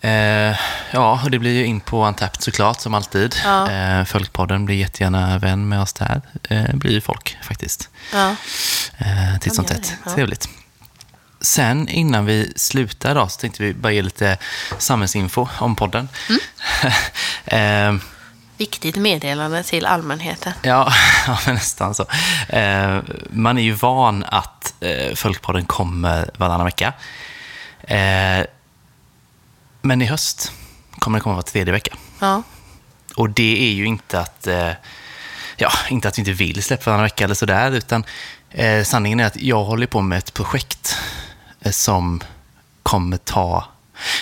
Eh, ja, och det blir ju in på Antapped såklart, som alltid. Ja. Eh, Folkpodden blir jättegärna vän med oss där. Eh, blir ju folk faktiskt. Ja. Eh, gör sätt. det, ja. Trevligt. Sen innan vi slutar då, så tänkte vi bara ge lite samhällsinfo om podden. Mm. Viktigt meddelande till allmänheten. Ja, ja nästan så. Man är ju van att eh, Folkpodden kommer varannan vecka. Men i höst kommer det komma var tredje vecka. Ja. Och det är ju inte att, eh, ja, inte att vi inte vill släppa varannan vecka eller sådär, utan eh, sanningen är att jag håller på med ett projekt eh, som kommer ta...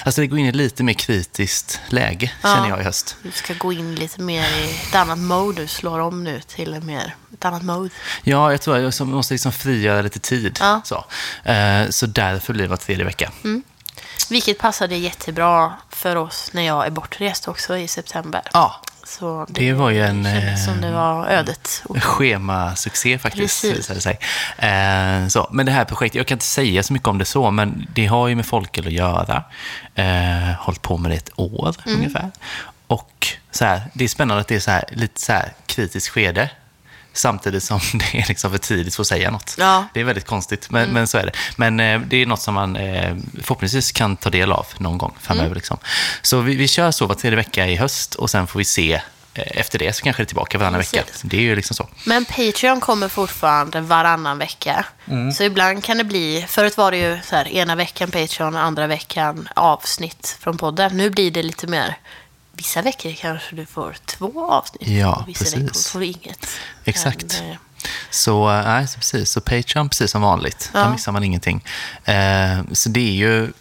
Alltså det går in i lite mer kritiskt läge, Ja. känner jag i höst. Du ska gå in lite mer i ett annat mode. Du slår om nu till mer, ett annat mode. Ja, jag tror att jag måste liksom frigöra lite tid. Ja. Så, eh, så därför blir det var tredje vecka. Vilket passade jättebra för oss när jag är bortrest också i september. Ja, Så Det var ju en, som eh, det var ödet. Och- schemasuccé faktiskt, visade det sig. Eh, så. Men det här projektet, jag kan inte säga så mycket om det så, men det har ju med folköl att göra. Eh, hållit på med det ett år Mm. ungefär. Och så här, det är spännande att det är så här, lite så här kritiskt skede. Samtidigt som det är liksom för tidigt för att säga något. Ja. Mm. Det är väldigt konstigt, men, men så är det. Men eh, det är något som man eh, förhoppningsvis kan ta del av någon gång framöver. Mm. Liksom. Så vi, vi kör så var tredje vecka i höst och sen får vi se eh, efter det så kanske det är tillbaka varannan vecka. Det är ju liksom så. Men Patreon kommer fortfarande varannan vecka. Mm. Så ibland kan det bli, förut var det ju så här, ena veckan Patreon, andra veckan avsnitt från podden. Nu blir det lite mer, vissa veckor kanske du får två avsnitt. Ja, och vissa precis. veckor får du inget. Exakt. Men, eh, Så, eh, nej, så precis. Så Patreon precis som vanligt. Ja. Där missar man ingenting. Eh, så det är ju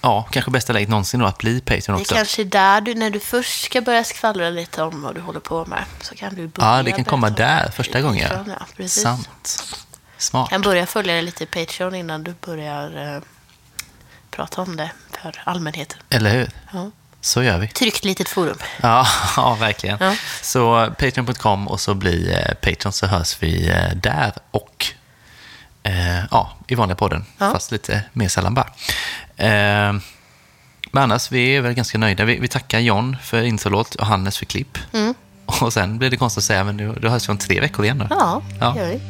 ja, kanske bästa läget någonsin då att bli Patreon det också. är kanske där du, när du först ska börja skvallra lite om vad du håller på med, så kan du börja Ja, det kan komma där första gången. Patreon, Ja, precis. Sant. Smart. kan börja följa dig lite i Patreon innan du börjar eh, prata om det för allmänheten. Eller hur? Ja. Så gör vi. Tryggt litet forum. Ja, ja verkligen. Ja. Så patreon.com och så blir eh, Patreon så hörs vi eh, där och eh, ja, i vanliga podden, Ja. fast lite mer sällan bara. Eh, men annars, vi är väl ganska nöjda. Vi, vi tackar John för introlåt och Hannes för klipp. Och sen blir det konstigt att säga, men då, då hörs vi om tre veckor igen. Då. Mm. Ja, Ja. det gör vi.